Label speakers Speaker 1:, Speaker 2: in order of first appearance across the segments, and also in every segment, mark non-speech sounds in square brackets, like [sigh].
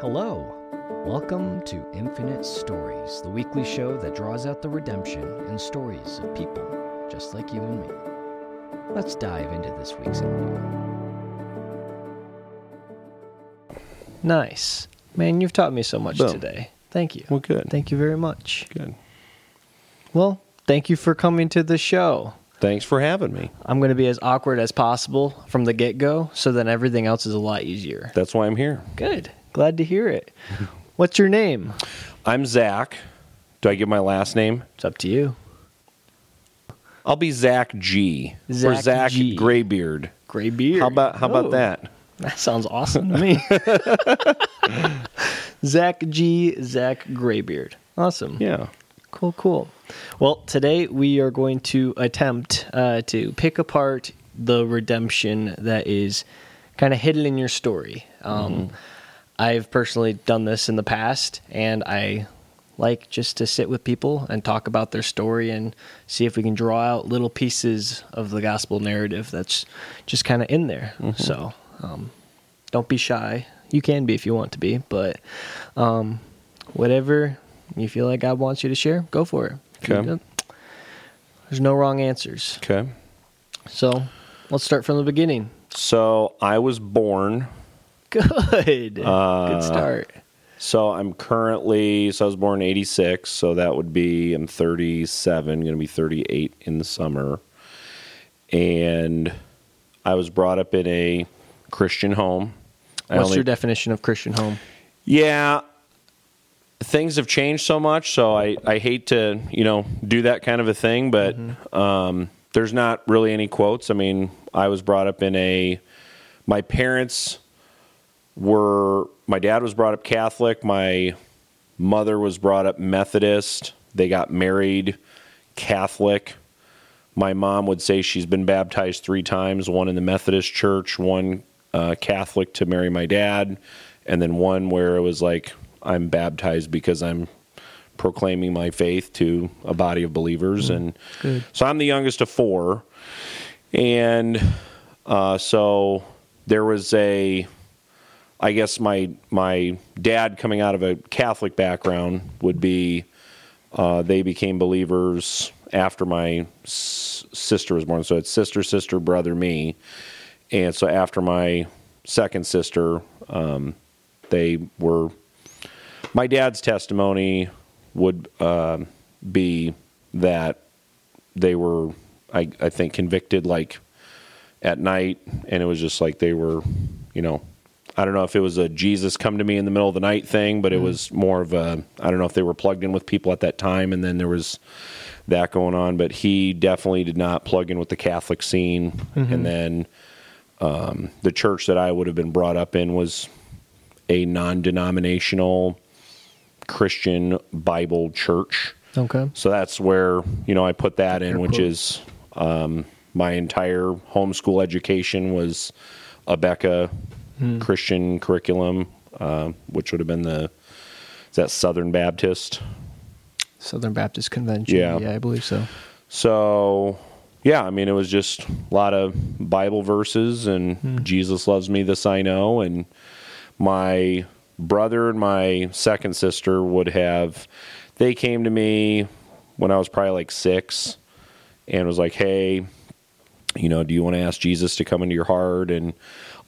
Speaker 1: Hello. Welcome to Infinite Stories, the weekly show that draws out the redemption in stories of people just like you and me. Let's dive into this week's interview. Nice. Man, you've taught me so much
Speaker 2: Boom.
Speaker 1: today. Thank you.
Speaker 2: Well, good.
Speaker 1: Thank you very much.
Speaker 2: Good.
Speaker 1: Well, thank you for coming to the show.
Speaker 2: Thanks for having me.
Speaker 1: I'm going to be as awkward as possible from the get go, so then everything else is a lot easier.
Speaker 2: That's why I'm here.
Speaker 1: Good. Glad to hear it. What's your name?
Speaker 2: I'm Zach. Do I give my last name?
Speaker 1: It's up to you.
Speaker 2: I'll be Zach G. or
Speaker 1: Zach
Speaker 2: Zach
Speaker 1: G.
Speaker 2: Greybeard.
Speaker 1: Gray beard.
Speaker 2: How about how about that?
Speaker 1: That sounds awesome to me. [laughs] Zach G. Zach Greybeard. Awesome.
Speaker 2: Yeah.
Speaker 1: Cool, cool. Well, today we are going to attempt uh, to pick apart the redemption that is kind of hidden in your story. Um, I've personally done this in the past, and I like just to sit with people and talk about their story and see if we can draw out little pieces of the gospel narrative that's just kind of in there. So um, don't be shy. You can be if you want to be, but um, whatever you feel like God wants you to share, go for it.
Speaker 2: Okay.
Speaker 1: There's no wrong answers.
Speaker 2: Okay.
Speaker 1: So let's start from the beginning.
Speaker 2: So I was born.
Speaker 1: Good.
Speaker 2: Uh,
Speaker 1: Good start.
Speaker 2: So I'm currently. So I was born in '86. So that would be. I'm 37. Going to be 38 in the summer. And I was brought up in a Christian home. I
Speaker 1: What's
Speaker 2: only-
Speaker 1: your definition of Christian home?
Speaker 2: Yeah. Things have changed so much, so I, I hate to, you know, do that kind of a thing, but um, there's not really any quotes. I mean, I was brought up in a my parents were my dad was brought up Catholic, my mother was brought up Methodist. They got married Catholic. My mom would say she's been baptized three times one in the Methodist church, one uh, Catholic to marry my dad, and then one where it was like, I'm baptized because I'm proclaiming my faith to a body of believers. And
Speaker 1: Good.
Speaker 2: so I'm the youngest of four. And uh, so there was a, I guess my my dad coming out of a Catholic background would be uh, they became believers after my s- sister was born. So it's sister, sister, brother, me. And so after my second sister, um, they were. My dad's testimony would um be that they were, I, I think, convicted like at night, and it was just like they were, you know, I don't know if it was a Jesus come to me in the middle of the night thing, but it was more of a I don't know if they were plugged in with people at that time, and then there was that going on. But he definitely did not plug in with the Catholic scene, and then um, the church that I would have been brought up in was a non-denominational Christian Bible church.
Speaker 1: Okay.
Speaker 2: So that's where you know I put that in,
Speaker 1: Fair
Speaker 2: which
Speaker 1: quote.
Speaker 2: is um, my entire homeschool education was Abeka
Speaker 1: Hmm.
Speaker 2: Christian curriculum, uh, which would have been the is that Southern Baptist.
Speaker 1: Southern Baptist Convention.
Speaker 2: Yeah.
Speaker 1: Yeah, I believe so.
Speaker 2: So yeah, I mean it was just a lot of Bible verses and
Speaker 1: Hmm.
Speaker 2: Jesus loves me, this I know, and my brother and my second sister would have they came to me when I was probably like six and was like, Hey, you know, do you want to ask Jesus to come into your heart? And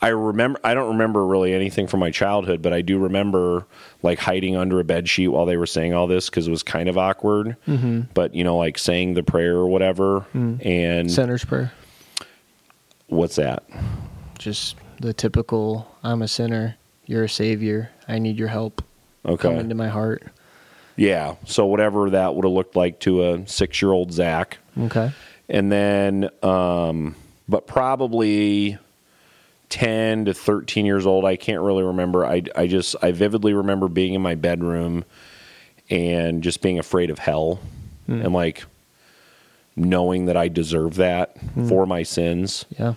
Speaker 2: I remember I don't remember really anything from my childhood, but I do remember like hiding under a bed sheet while they were saying all this because it was kind of awkward. Mm-hmm. But you know, like saying the prayer or whatever. And
Speaker 1: Sinner's prayer.
Speaker 2: what's that?
Speaker 1: Just the typical I'm a sinner, you're a savior, I need your help.
Speaker 2: Okay.
Speaker 1: Come into my heart.
Speaker 2: Yeah. So whatever that would have looked like to a six year old Zach.
Speaker 1: Okay.
Speaker 2: And then, um, but probably 10 to 13 years old, I can't really remember. I, I just, I vividly remember being in my bedroom and just being afraid of hell and like knowing that I deserve that for my sins.
Speaker 1: Yeah.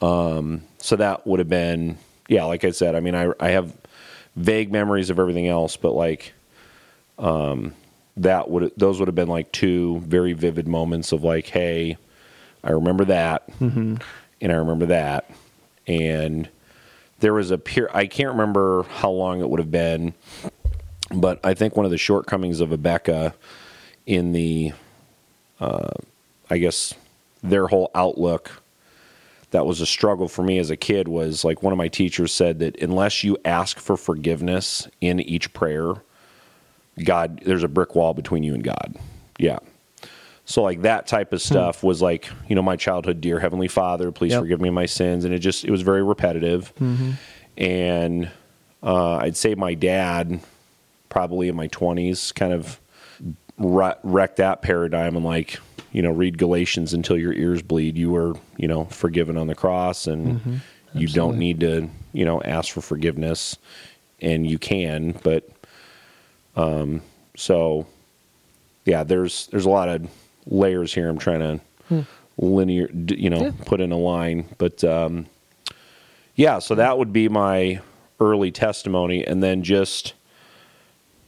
Speaker 2: Um, So that would have been, yeah, like I said, I mean, I, I have vague memories of everything else, but like, um, that would, those would have been like two very vivid moments of like, hey, I remember that, and I remember that, and there was a peer. I can't remember how long it would have been, but I think one of the shortcomings of Abeka in the, uh, I guess, their whole outlook that was a struggle for me as a kid was like one of my teachers said that unless you ask for forgiveness in each prayer, God, there's a brick wall between you and God. Yeah. So like that type of stuff was like, you know, my childhood, dear Heavenly Father, please
Speaker 1: Yep.
Speaker 2: forgive me my sins. And it just, it was very repetitive. And uh, I'd say my dad, probably in my 20s, kind of wre- wrecked that paradigm and like, you know, read Galatians until your ears bleed. You were, you know, forgiven on the cross and you don't need to, you know, ask for forgiveness. And you can, but um, so yeah, there's there's a lot of layers here. I'm trying to linear, you know,
Speaker 1: Yeah.
Speaker 2: put in a line, but um, yeah. So that would be my early testimony, and then just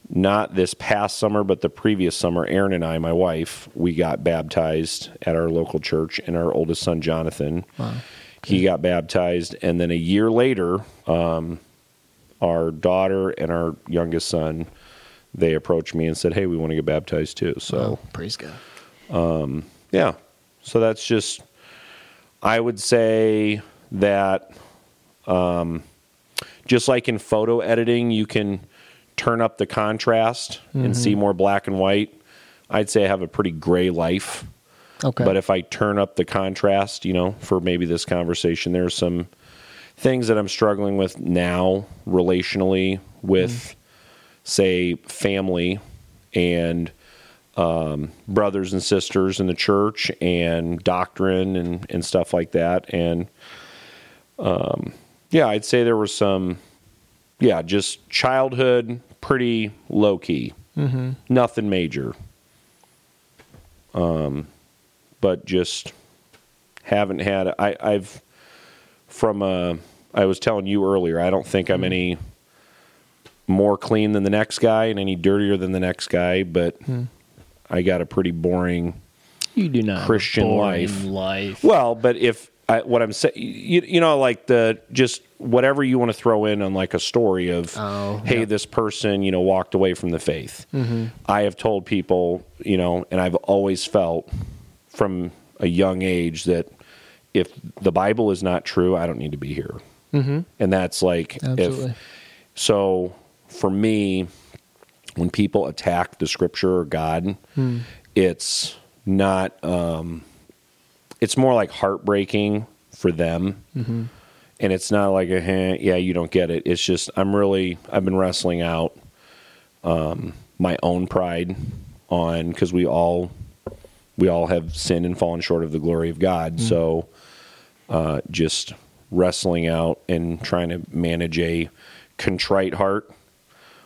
Speaker 2: not this past summer, but the previous summer, Erin and I, my wife, we got baptized at our local church, and our oldest son Jonathan, he got baptized, and then a year later, um, our daughter and our youngest son, they approached me and said, "Hey, we want to get baptized too." So.
Speaker 1: Oh, praise God.
Speaker 2: Um, yeah. So that's just, I would say that um, just like in photo editing, you can turn up the contrast and see mm-hmm. more black and white. I'd say I have a pretty gray life.
Speaker 1: Okay.
Speaker 2: But if I turn up the contrast, you know, for maybe this conversation, there's some things that I'm struggling with now relationally with, mm-hmm. say, family and um, brothers and sisters in the church and doctrine and, and stuff like that. And um, yeah, I'd say there was some, yeah, just childhood, pretty low key, mm-hmm. nothing major. Um, but just haven't had. I, I've from uh, I was telling you earlier. I don't think I'm any more clean than the next guy and any dirtier than the next guy, but I got a pretty boring.
Speaker 1: you do not
Speaker 2: Christian life.
Speaker 1: life.
Speaker 2: Well, but if I, what I'm saying, you, you know, like the just whatever you want to throw in on like a story of,
Speaker 1: Oh,
Speaker 2: hey,
Speaker 1: yeah.
Speaker 2: this person, you know, walked away from the faith. I have told people, you know, and I've always felt from a young age that if the Bible is not true, I don't need to be here. Mm-hmm. And that's like,
Speaker 1: Absolutely.
Speaker 2: if so, for me, when people attack the Scripture or God, it's not. Um, it's more like heartbreaking for them. And it's not like a, "Huh, yeah, you don't get it. It's just, I'm really, I've been wrestling out um, my own pride on, because we all, we all have sinned and fallen short of the glory of God. So uh, just wrestling out and trying to manage a contrite heart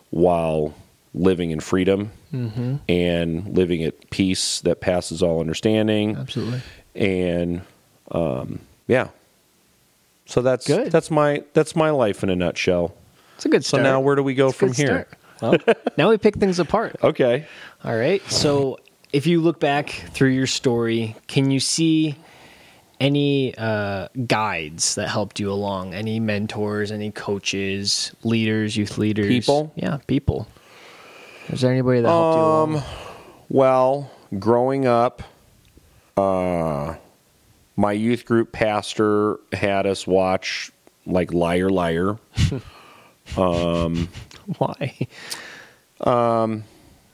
Speaker 2: while living in freedom and living at peace that passes all understanding
Speaker 1: Absolutely.
Speaker 2: and um, yeah so that's
Speaker 1: Good.
Speaker 2: that's my that's my life in a nutshell
Speaker 1: It's a good
Speaker 2: so now where do we go
Speaker 1: It's
Speaker 2: from here.
Speaker 1: Well, [laughs] now we pick things apart.
Speaker 2: okay
Speaker 1: All right. So if you look back through your story, can you see any uh, guides that helped you along? Any mentors, any coaches, leaders, youth leaders?
Speaker 2: People?
Speaker 1: Yeah, people. Is there anybody that helped you
Speaker 2: Um. Well, growing up, uh, my youth group pastor had us watch like Liar Liar. [laughs]
Speaker 1: um, Why?
Speaker 2: Um,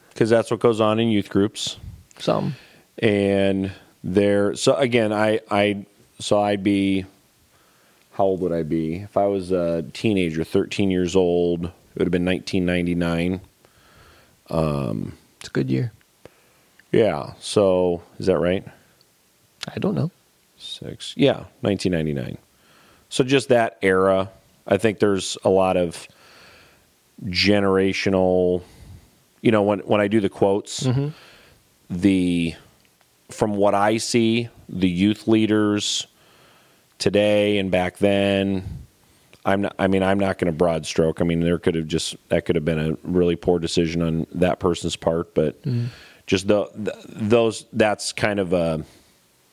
Speaker 2: because that's what goes on in youth groups.
Speaker 1: Some.
Speaker 2: And there, so again, I, I, so I'd be, how old would I be? If I was a teenager, 13 years old, it would have been 1999.
Speaker 1: Um, it's a good year.
Speaker 2: Yeah. So is that right?
Speaker 1: I don't know.
Speaker 2: Six. Yeah, 1999. So just that era. I think there's a lot of generational. You know, when when I do the quotes, mm-hmm. the from what I see, the youth leaders today and back then. I'm not, I mean, I'm not going to broad stroke. I mean, there could have just that could have been a really poor decision on that person's part, but just the, the those that's kind of a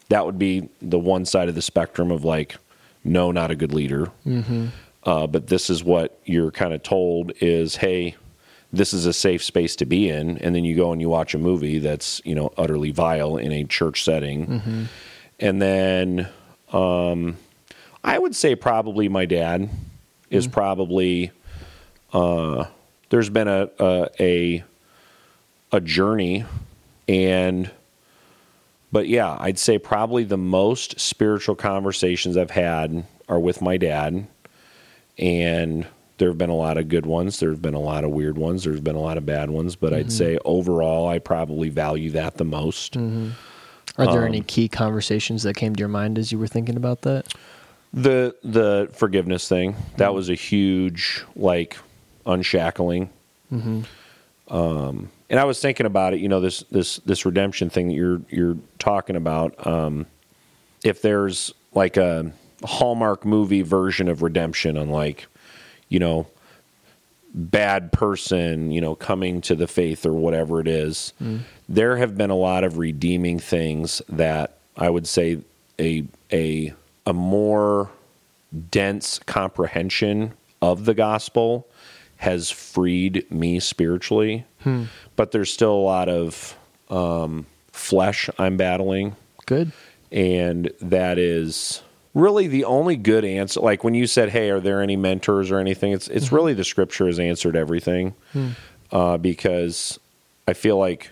Speaker 2: that would be the one side of the spectrum of like no not a good leader. Uh, but this is what you're kind of told is, hey, this is a safe space to be in, and then you go and you watch a movie that's you know utterly vile in a church setting, and then um, I would say probably my dad is hmm. probably uh, there's been a, a a a journey and but yeah i'd say probably the most spiritual conversations i've had are with my dad and there have been a lot of good ones there have been a lot of weird ones there's been a lot of bad ones but i'd mm-hmm. say overall i probably value that the most. Mm-hmm.
Speaker 1: Are there um, any key conversations that came to your mind as you were thinking about that?
Speaker 2: The the forgiveness thing that was a huge like unshackling. Um and i was thinking about it you know this this this redemption thing that you're you're talking about um if there's like a hallmark movie version of redemption on like you know bad person you know coming to the faith or whatever it is there have been a lot of redeeming things that i would say a a a more dense comprehension of the gospel has freed me spiritually. But there's still a lot of um, flesh i'm battling.
Speaker 1: Good.
Speaker 2: and that is really the only good answer like when you said hey are there any mentors or anything? It's it's really the scripture has answered everything. Uh, because i feel like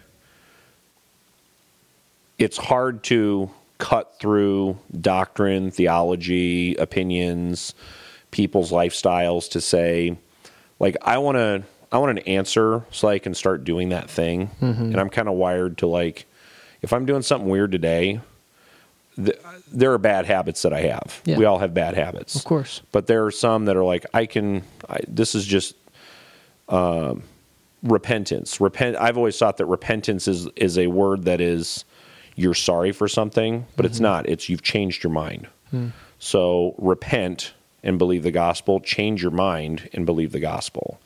Speaker 2: it's hard to cut through doctrine theology opinions people's lifestyles to say like i want to i want an answer so i can start doing that thing and i'm kind of wired to like if i'm doing something weird today th- there are bad habits that I have.
Speaker 1: Yeah.
Speaker 2: We all have bad habits,
Speaker 1: Of course.
Speaker 2: But there are some that are like I can. I, this is just um, repentance. Repent. I've always thought that repentance is is a word that is you're sorry for something, but it's mm-hmm. not. It's you've changed your mind. Hmm. So repent and believe the gospel. Change your mind and believe the gospel.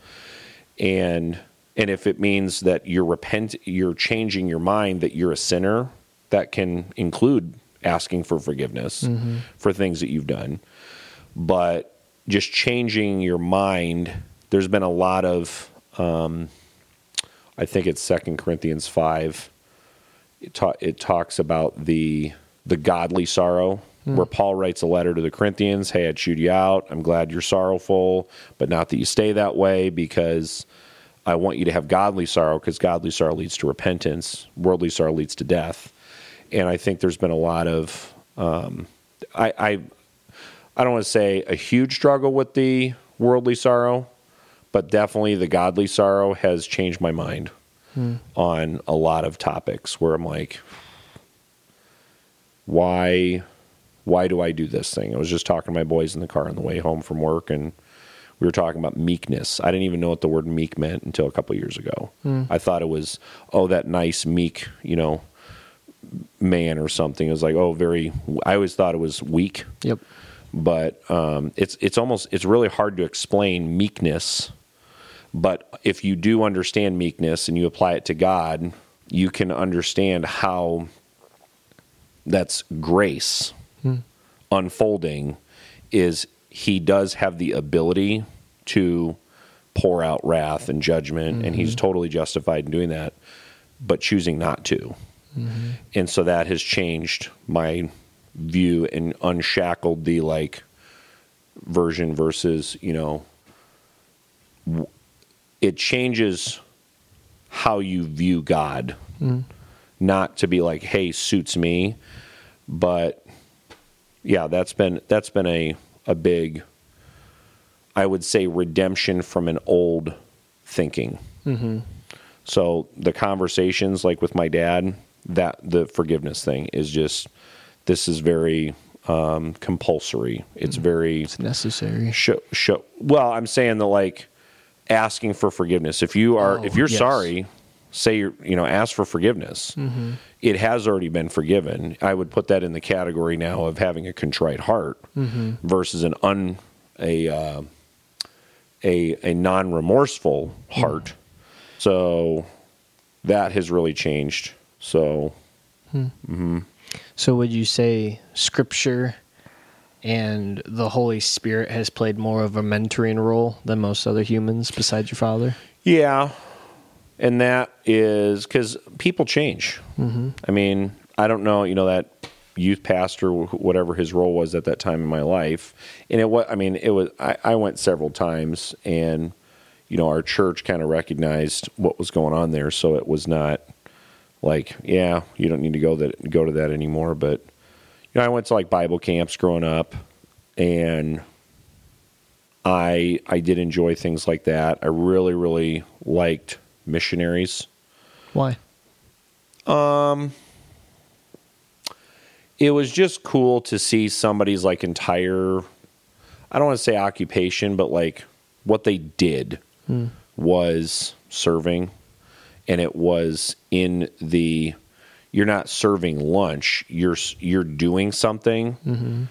Speaker 2: And and if it means that you're repent, you're changing your mind that you're a sinner. That can include asking for forgiveness mm-hmm. for things that you've done, but just changing your mind. There's been a lot of, um, I think it's Second Corinthians five. It, ta- it talks about the the godly sorrow, where Paul writes a letter to the Corinthians. Hey, I chewed you out. I'm glad you're sorrowful, but not that you stay that way because I want you to have godly sorrow because godly sorrow leads to repentance. Worldly sorrow leads to death. And I think there's been a lot of um, I, I I don't want to say a huge struggle with the worldly sorrow, but definitely the godly sorrow has changed my mind on a lot of topics where I'm like, why why do I do this thing? I was just talking to my boys in the car on the way home from work and we were talking about meekness. I didn't even know what the word meek meant until a couple years ago. I thought it was, oh, that nice meek, you know, man or something. It was like, oh, very. I always thought it was weak,
Speaker 1: Yep.
Speaker 2: but um, it's it's almost it's really hard to explain meekness. But if you do understand meekness and you apply it to God, you can understand how that's grace unfolding. Is He does have the ability to pour out wrath and judgment, and He's mm-hmm. totally justified in doing that, but choosing not to mm-hmm. and so that has changed my view and unshackled the like version versus you know it changes how you view god not to be like hey suits me but yeah that's been that's been a a big i would say redemption from an old thinking so the conversations, like with my dad, that the forgiveness thing is just this is very um, compulsory. It's very
Speaker 1: It's necessary.
Speaker 2: show, show. Well, I'm saying that like asking for forgiveness. If you are,
Speaker 1: Oh,
Speaker 2: if you're
Speaker 1: yes.
Speaker 2: sorry, say you're, you know, ask for forgiveness. Mm-hmm. It has already been forgiven. I would put that in the category now of having a contrite heart mm-hmm. versus an un a uh, a a non remorseful mm-hmm. heart. So that has really changed. So hmm.
Speaker 1: So would you say scripture and the Holy Spirit has played more of a mentoring role than most other humans besides your father.
Speaker 2: Yeah. And that is because people change. Mm-hmm. I mean, I don't know, you know, that youth pastor, whatever his role was at that time in my life. And it was, I mean, it was, I, I went several times and, you know, our church kind of recognized what was going on there. So it was not like, yeah, you don't need to go that, go to that anymore. But, know, I went to like Bible camps growing up and I, I did enjoy things like that. I really, really liked missionaries.
Speaker 1: Why?
Speaker 2: Um, it was just cool to see somebody's like entire I don't want to say occupation, but like what they did was serving and it was in the you're not serving lunch, you're you're doing something mm-hmm.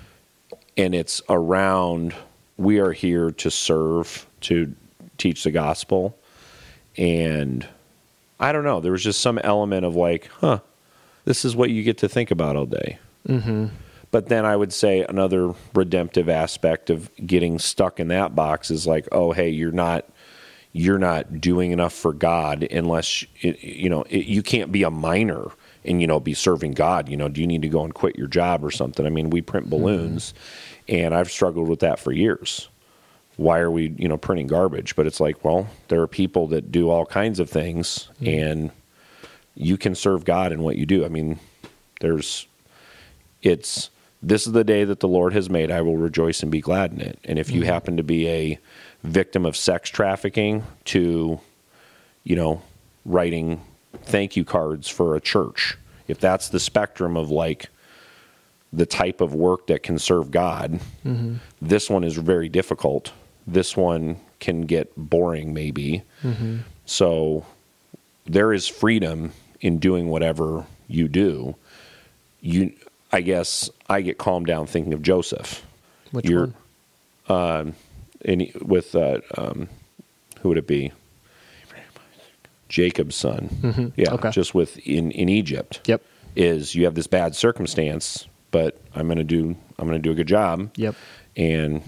Speaker 2: and it's around we are here to serve, to teach the gospel. And I don't know, there was just some element of like, huh, this is what you get to think about all day. Mm-hmm. But then I would say another redemptive aspect of getting stuck in that box is like, oh, hey, you're not you're not doing enough for God unless it, you know it, you can't be a miner and you know be serving God. You know, do you need to go and quit your job or something? I mean, we print mm-hmm. balloons, and I've struggled with that for years. Why are we you know printing garbage? But it's like, well, there are people that do all kinds of things, mm-hmm. and you can serve God in what you do. I mean, there's it's this is the day that the Lord has made. I will rejoice and be glad in it. And if you mm-hmm. happen to be a victim of sex trafficking to, you know, writing thank you cards for a church, if that's the spectrum of like the type of work that can serve God, this one is very difficult. This one can get boring, maybe. So there is freedom in doing whatever you do. You, I guess, I get calmed down thinking of Joseph.
Speaker 1: Which
Speaker 2: You're-
Speaker 1: one?
Speaker 2: And he- with uh, um, who would it be? Jacob's son. Mm-hmm. Yeah,
Speaker 1: Okay.
Speaker 2: just with in in Egypt.
Speaker 1: Yep.
Speaker 2: Is you have this bad circumstance, but I'm going to do I'm going to do a good job.
Speaker 1: Yep.
Speaker 2: And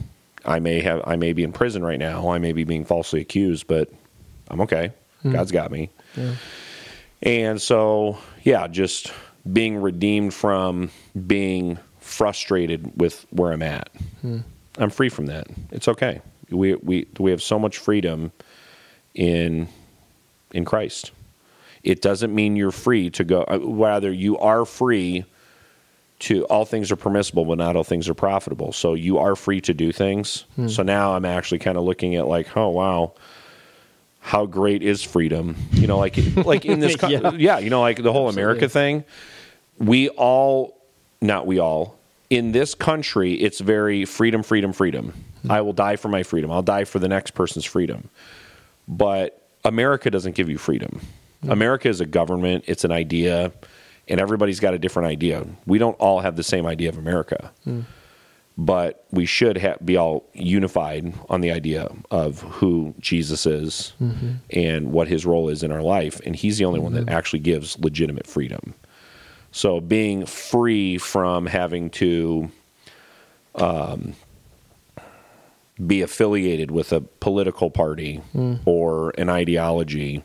Speaker 2: I may have I may be in prison right now. I may be being falsely accused, but I'm okay. Hmm. God's got me.
Speaker 1: Yeah.
Speaker 2: And so, yeah, just being redeemed from being frustrated with where I'm at. Hmm. I'm free from that. It's okay. We we we have so much freedom in in Christ. It doesn't mean you're free to go. uh, Rather, you are free to all things are permissible, but not all things are profitable. So you are free to do things. So now I'm actually kind of looking at like, oh wow, how great is freedom? You know, like like in this, [laughs] co-
Speaker 1: Yeah.
Speaker 2: yeah. you know, like the whole America
Speaker 1: Absolutely.
Speaker 2: thing. We all, not we all, in this country, it's very freedom, freedom, freedom. I will die for my freedom. I'll die for the next person's freedom. But America doesn't give you freedom. America is a government, it's an idea, and everybody's got a different idea. We don't all have the same idea of America. Hmm. But we should ha- be all unified on the idea of who Jesus is mm-hmm. and what his role is in our life. And he's the only one that mm-hmm. actually gives legitimate freedom. So being free from having to um, be affiliated with a political party hmm. or an ideology.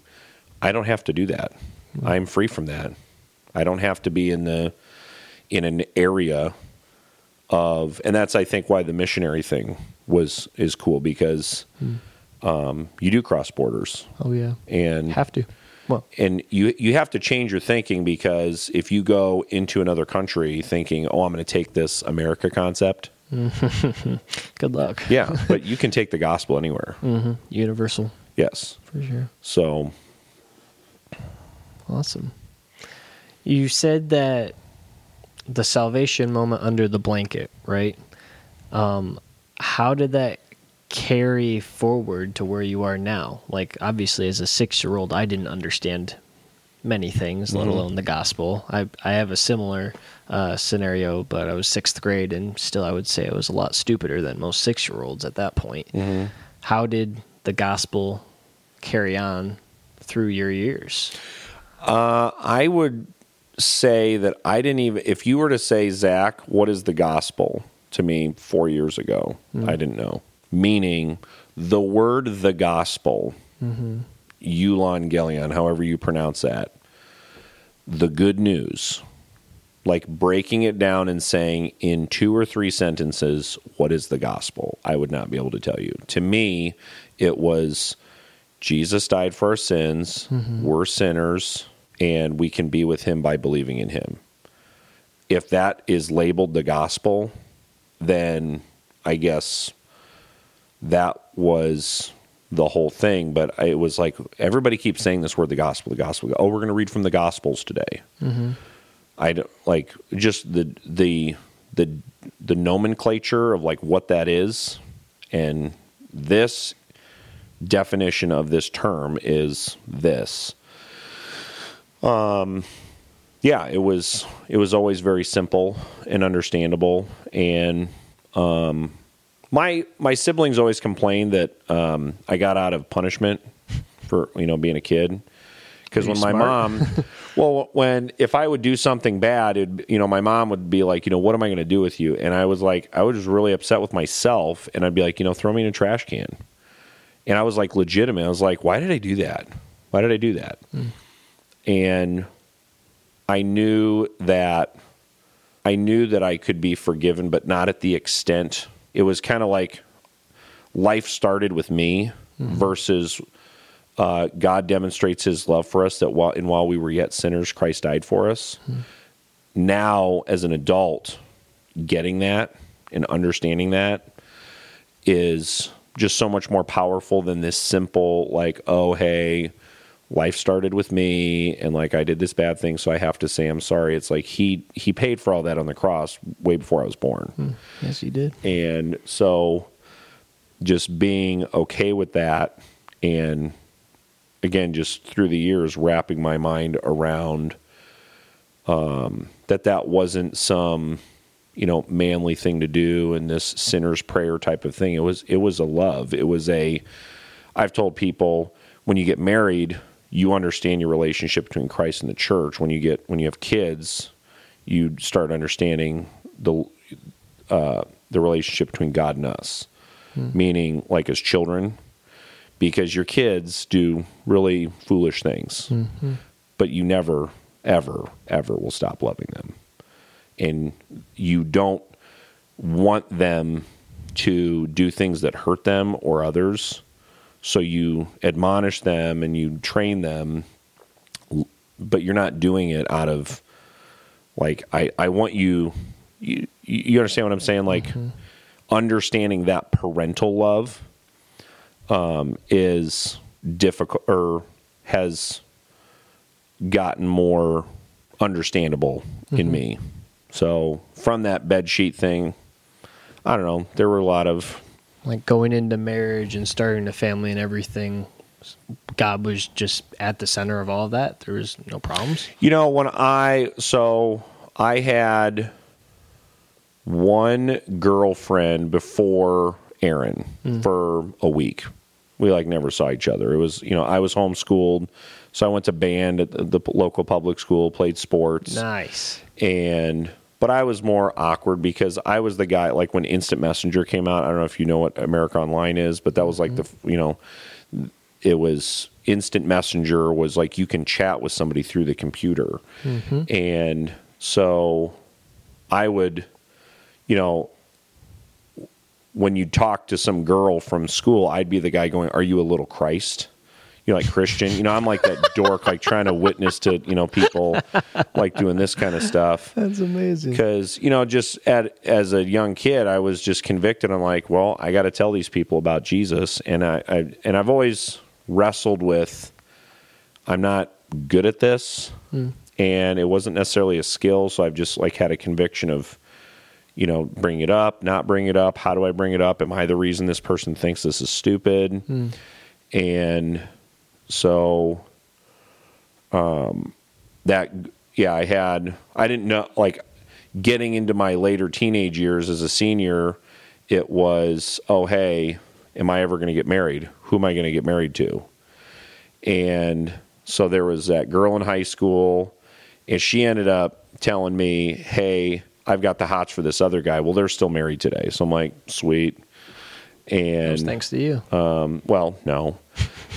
Speaker 2: I don't have to do that. Hmm. I'm free from that. I don't have to be in the in an area of and that's I think why the missionary thing was is cool because hmm. um, you do cross borders
Speaker 1: Oh yeah.
Speaker 2: and
Speaker 1: Have to. Well,
Speaker 2: and you you have to change your thinking because if you go into another country thinking, "Oh, I'm going to take this America concept," [laughs]
Speaker 1: good luck.
Speaker 2: yeah, but you can take the gospel anywhere.
Speaker 1: hmm Universal
Speaker 2: Yes.
Speaker 1: for sure.
Speaker 2: So
Speaker 1: Awesome. You said that the salvation moment under the blanket, right? Um, how did that carry forward to where you are now? Like, obviously, as a six year old, I didn't understand many things, let
Speaker 2: Mhm.
Speaker 1: alone the gospel. I, I have a similar uh, scenario, but I was sixth grade, and still, I would say I was a lot stupider than most six year olds at that point. How did the gospel carry on through your years?
Speaker 2: uh, I would say that I didn't even. If you were to say, Zach, what is the gospel? to me four years ago. I didn't know. Meaning, the word the gospel, euangelion, however you pronounce that, the good news, like breaking it down and saying in two or three sentences, what is the gospel? I would not be able to tell you. To me, it was Jesus died for our sins, mm-hmm. we're sinners, and we can be with him by believing in him. If that is labeled the gospel, then I guess that was the whole thing. But it was like everybody keeps saying this word, the gospel, the gospel. Oh, we're going to read from the gospels today. I don't like just the the the the nomenclature of like what that is, and this definition of this term is this. Um, yeah, it was it was always very simple and understandable, and um, my my siblings always complained that um, I got out of punishment for you know being a kid because when my
Speaker 1: smart.
Speaker 2: mom, [laughs] well, when if I would do something bad, it you know my mom would be like, you know, what am I going to do with you? And I was like, I was just really upset with myself, and I'd be like, you know, throw me in a trash can. And I was like legitimate. I was like, why did I do that? Why did I do that? And I knew that I knew that I could be forgiven, but not at the extent. It was kind of like life started with me versus uh, God demonstrates His love for us that while and while we were yet sinners, Christ died for us. Now, as an adult, getting that and understanding that is just so much more powerful than this simple like, oh hey, life started with me and like I did this bad thing, so I have to say I'm sorry. It's like he he paid for all that on the cross way before I was born.
Speaker 1: Yes, he did.
Speaker 2: And so just being okay with that and again just through the years wrapping my mind around um, that that wasn't some you know manly thing to do and this sinner's prayer type of thing it was it was a love it was a i've told people when you get married you understand your relationship between christ and the church. When you get when you have kids you start understanding the uh, the relationship between god and us. Meaning like as children because your kids do really foolish things. But you never ever ever will stop loving them. And you don't want them to do things that hurt them or others so you admonish them and you train them but you're not doing it out of like i i want you you, you understand what i'm saying like understanding that parental love um, is difficult or has gotten more understandable in me. So from that bed sheet thing, I don't know. There were a lot of
Speaker 1: Like going into marriage and starting a family and everything, God was just at the center of all of that. There was no problems.
Speaker 2: You know, when I so I had one girlfriend before Erin mm. for a week. We like never saw each other. It was, you know, I was homeschooled, so I went to band at the, the local public school, played sports,
Speaker 1: Nice.
Speaker 2: and but I was more awkward because I was the guy like when Instant Messenger came out. I don't know if you know what America Online is, but that was like the mm-hmm. you know it was instant messenger was like you can chat with somebody through the computer. Mm-hmm. And so i would you know when you talk to some girl from school i'd be the guy going are you a little christ you know like christian you know i'm like that dork like trying to witness to you know people like doing this kind of stuff.
Speaker 1: That's amazing.
Speaker 2: because you know just at, as a young kid i was just convicted. I'm like well i got to tell these people about jesus. And I, I and i've always wrestled with i'm not good at this. Hmm. And it wasn't necessarily a skill. So i've just like had a conviction of you know bring it up not bring it up. How do i bring it up? Am i the reason this person thinks this is stupid? Hmm. And so that yeah i had i didn't know like getting into my later teenage years as a senior it was oh hey am i ever going to get married who am i going to get married to and so there was that girl in high school and she ended up telling me hey I've got the hots for this other guy. Well, they're still married today. So I'm like, sweet. And
Speaker 1: thanks to you.
Speaker 2: um, well, no,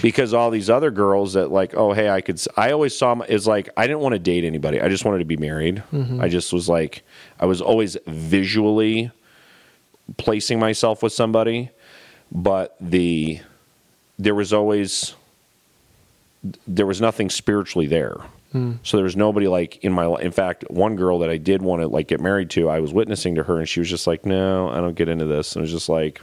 Speaker 2: because all these other girls that like, oh, hey, I could. I always saw my, is like I didn't want to date anybody. I just wanted to be married. Mm-hmm. I just was like, I was always visually placing myself with somebody, but the there was always there was nothing spiritually there. Hmm. So there was nobody like in my life. In fact, one girl that I did want to like get married to, I was witnessing to her, and she was just like, "No, I don't get into this." And it was just like,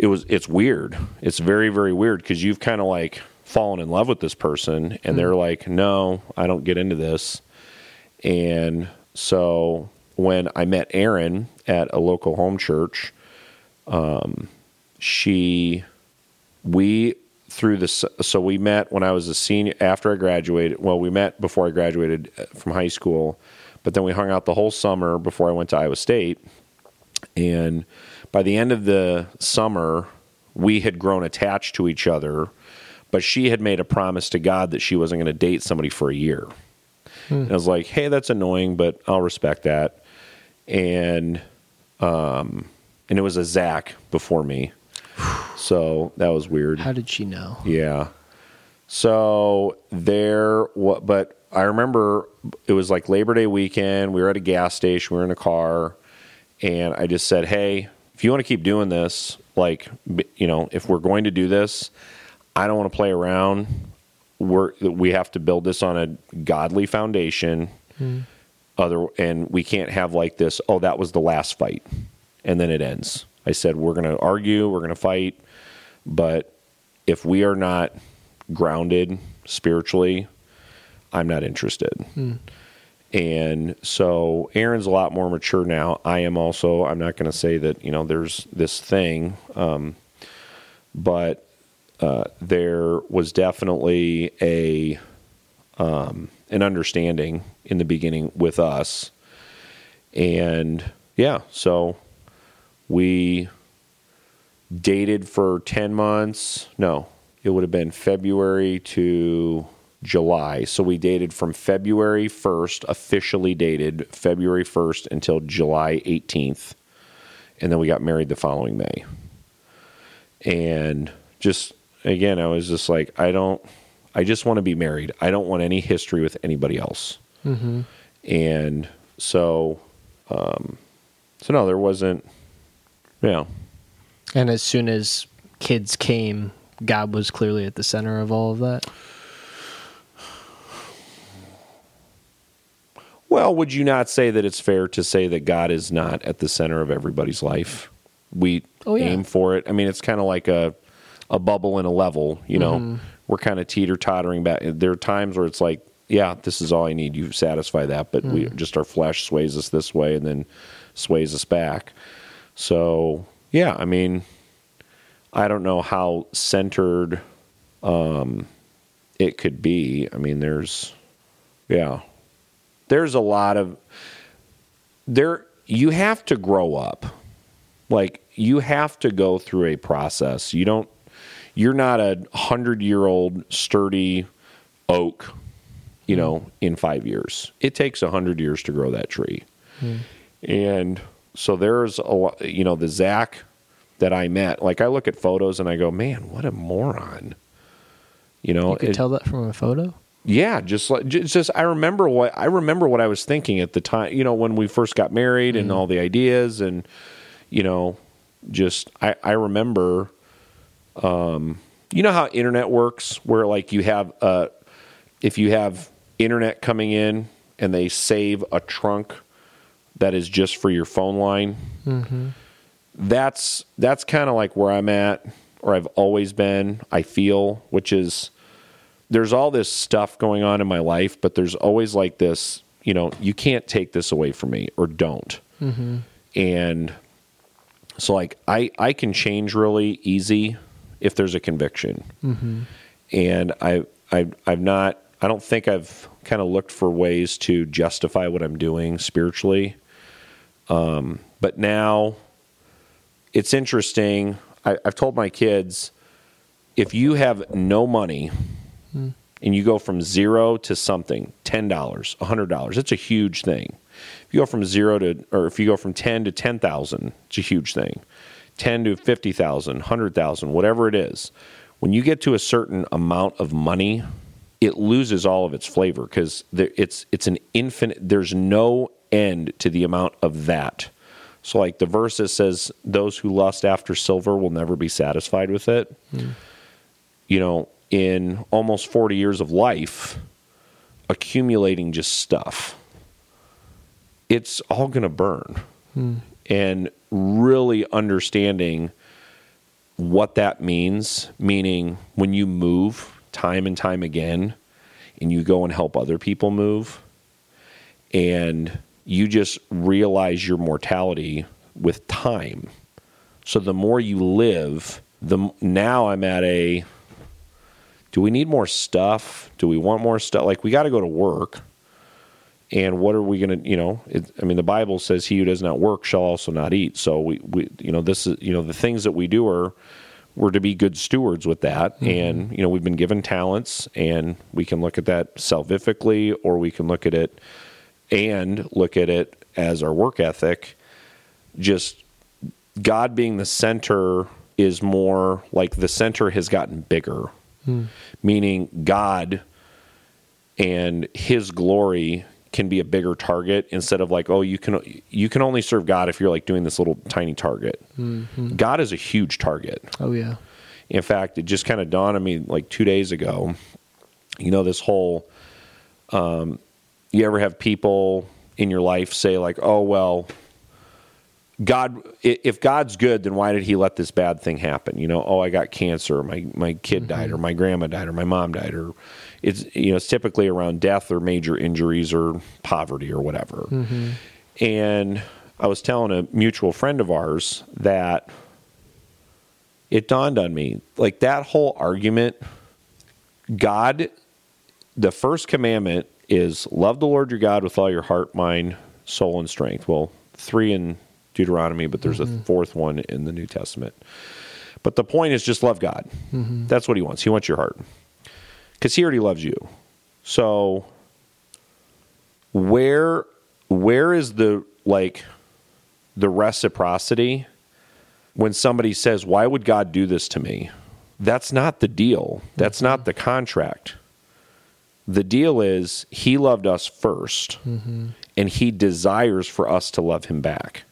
Speaker 2: it was it's weird. It's very very weird because you've kind of like fallen in love with this person, and they're like, "No, I don't get into this." And so when I met Erin at a local home church, um, she we through this so we met when I was a senior after I graduated. Well, we met before I graduated uh, from high school, but then we hung out the whole summer before I went to Iowa State. And by the end of the summer, we had grown attached to each other, but she had made a promise to God that she wasn't going to date somebody for a year. And I was like, "Hey, that's annoying, but I'll respect that." And um and it was a Zach before me. [sighs] So that was weird.
Speaker 1: How did she know?
Speaker 2: Yeah. So there, what? But I remember it was like Labor Day weekend. We were at a gas station. We were in a car, and I just said, "Hey, if you want to keep doing this, like, you know, if we're going to do this, I don't want to play around. We're we have to build this on a godly foundation. Hmm. Other, and we can't have like this. Oh, that was the last fight, and then it ends. I said we're going to argue. We're going to fight." But if we are not grounded spiritually, I'm not interested. Hmm. And so Erin's a lot more mature now. I am also. I'm not going to say that you know there's this thing, um, but uh, there was definitely a um, an understanding in the beginning with us, and yeah, so we dated for 10 months. No, it would have been February to July. So we dated from February 1st, officially dated February 1st until July 18th. And then we got married the following May. And just, again, I was just like, I don't, I just want to be married. I don't want any history with anybody else. And so, um, so no, there wasn't, yeah.
Speaker 1: And as soon as kids came, God was clearly at the center of all of that.
Speaker 2: Well, would you not say that it's fair to say that God is not at the center of everybody's life? We
Speaker 1: Oh, yeah.
Speaker 2: aim for it. I mean, it's kind of like a a bubble in a level. You know,
Speaker 1: Mm-hmm.
Speaker 2: we're kind of teeter tottering back. There are times where it's like, yeah, this is all I need. You satisfy that, but we
Speaker 1: Mm.
Speaker 2: just our flesh sways us this way and then sways us back. So yeah, I mean, I don't know how centered um, it could be. I mean, there's yeah, there's a lot of there you have to grow up. Like you have to go through a process. You don't you're not a hundred year old sturdy oak you know in five years. It takes a hundred years to grow that tree. Hmm. And so there's a lot you know the zach that i met like i look at photos and i go man what a moron. You know
Speaker 1: You could
Speaker 2: it-
Speaker 1: tell that from a photo.
Speaker 2: Yeah, just like just, just I remember what I remember what I was thinking at the time. You know, when we first got married and all the ideas, and you know, just I I remember. Um, you know how internet works, where like you have uh, if you have internet coming in and they save a trunk that is just for your phone line. That's that's kind of like where I'm at, or I've always been. I feel, which is there's all this stuff going on in my life, but there's always like this, you know, you can't take this away from me or don't. And so like I I can change really easy if there's a conviction. And I I I've not I don't think I've kind of looked for ways to justify what I'm doing spiritually. Um, but now it's interesting. I, I've told my kids if you have no money and you go from zero to something, $10, $100, that's a huge thing. If you go from zero to, or if you go from 10 to 10,000, it's a huge thing. 10 to 50,000, 100,000, whatever it is. When you get to a certain amount of money, it loses all of its flavor because it's it's an infinite. There's no end to the amount of that. So, like the verse that says, "Those who lust after silver will never be satisfied with it." Mm. You know, in almost 40 years of life, accumulating just stuff, it's all going to burn. Mm. And really understanding what that means, meaning when you move time and time again and you go and help other people move and you just realize your mortality with time. So the more you live, the now I'm at a do we need more stuff? Do we want more stuff? Like we got to go to work. And what are we going to, you know, it, I mean the Bible says he who does not work shall also not eat. So we we you know this is you know the things that we do are we're to be good stewards with that. Mm-hmm. And, you know, we've been given talents and we can look at that salvifically or we can look at it and look at it as our work ethic. Just God being the center is more like the center has gotten bigger, mm. meaning God and his glory can be a bigger target instead of like oh you can you can only serve God if you're like doing this little tiny target. Mm-hmm. God is a huge target.
Speaker 1: Oh yeah.
Speaker 2: In fact, it just kind of dawned on me like 2 days ago. You know this whole um, you ever have people in your life say like oh well God, if God's good, then why did He let this bad thing happen? You know, oh, I got cancer, my my kid mm-hmm. died, or my grandma died, or my mom died, or it's you know it's typically around death or major injuries or poverty or whatever. Mm-hmm. And I was telling a mutual friend of ours that it dawned on me like that whole argument. God, the first commandment is love the Lord your God with all your heart, mind, soul, and strength. Well, three in Deuteronomy, but there's mm-hmm. a fourth one in the New Testament. But the point is just love God. Mm-hmm. That's what He wants. He wants your heart because he already loves you. So where where is the like the reciprocity when somebody says, "Why would God do this to me?" That's not the deal. That's mm-hmm. not the contract. The deal is he loved us 1st mm-hmm. and he desires for us to love him back.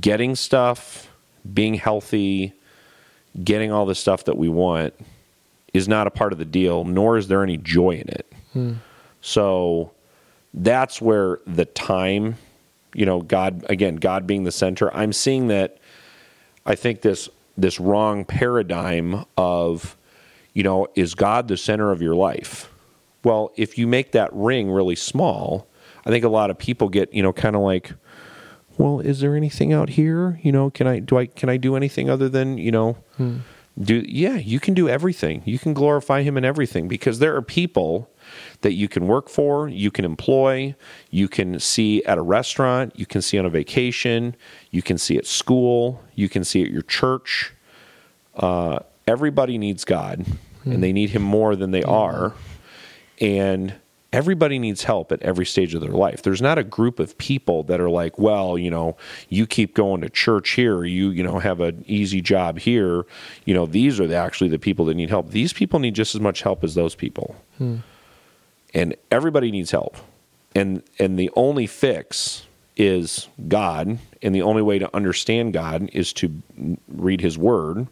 Speaker 2: Getting stuff, being healthy, getting all the stuff that we want is not a part of the deal, nor is there any joy in it. Hmm. So that's where the time, you know, God again, God being the center. I'm seeing that. I think this this wrong paradigm of, you know, is God the center of your life? Well, if you make that ring really small, I think a lot of people get, you know, kind of like, well, is there anything out here? You know, can I do I can I do anything other than you know? Hmm. do yeah you can do everything. You can glorify him in everything because there are people that you can work for you can employ you can see at a restaurant you can see on a vacation you can see at school you can see at your church. Uh, everybody needs god and they need him more than they are. And everybody needs help at every stage of their life. There's not a group of people that are like, well, you know, you keep going to church here, you you know have an easy job here. You know, these are the, actually the people that need help. These people need just as much help as those people, hmm. and everybody needs help. And and the only fix is God, and the only way to understand God is to read His Word,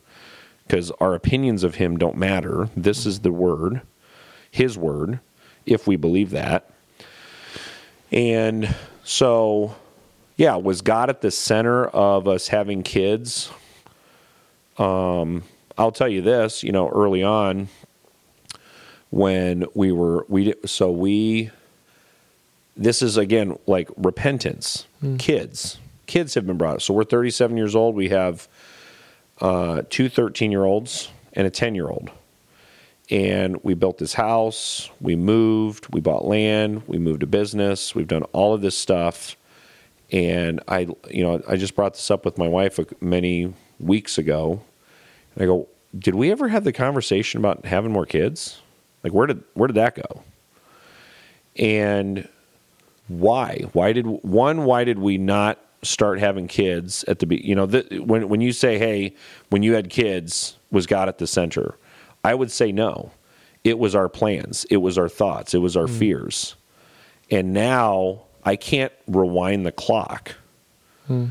Speaker 2: because our opinions of Him don't matter. This is the Word, His Word if we believe that. And so, yeah, was God at the center of us having kids? Um, I'll tell you this, you know, early on when we were we so we this is again like repentance. Mm. Kids, kids have been brought. Up. So we're 37 years old. We have uh, two 13 year olds and a 10 year old and we built this house, we moved, we bought land, we moved a business, we've done all of this stuff. And I, you know, I just brought this up with my wife many weeks ago. And I go, did we ever have the conversation about having more kids? Like where did where did that go? And why? Why did one? Why did we not start having kids at the? You know, the, when when you say, "Hey, when you had kids, was God at the center?" I would say no. It was our plans. It was our thoughts. It was our mm. fears. And now I can't rewind the clock. Mm.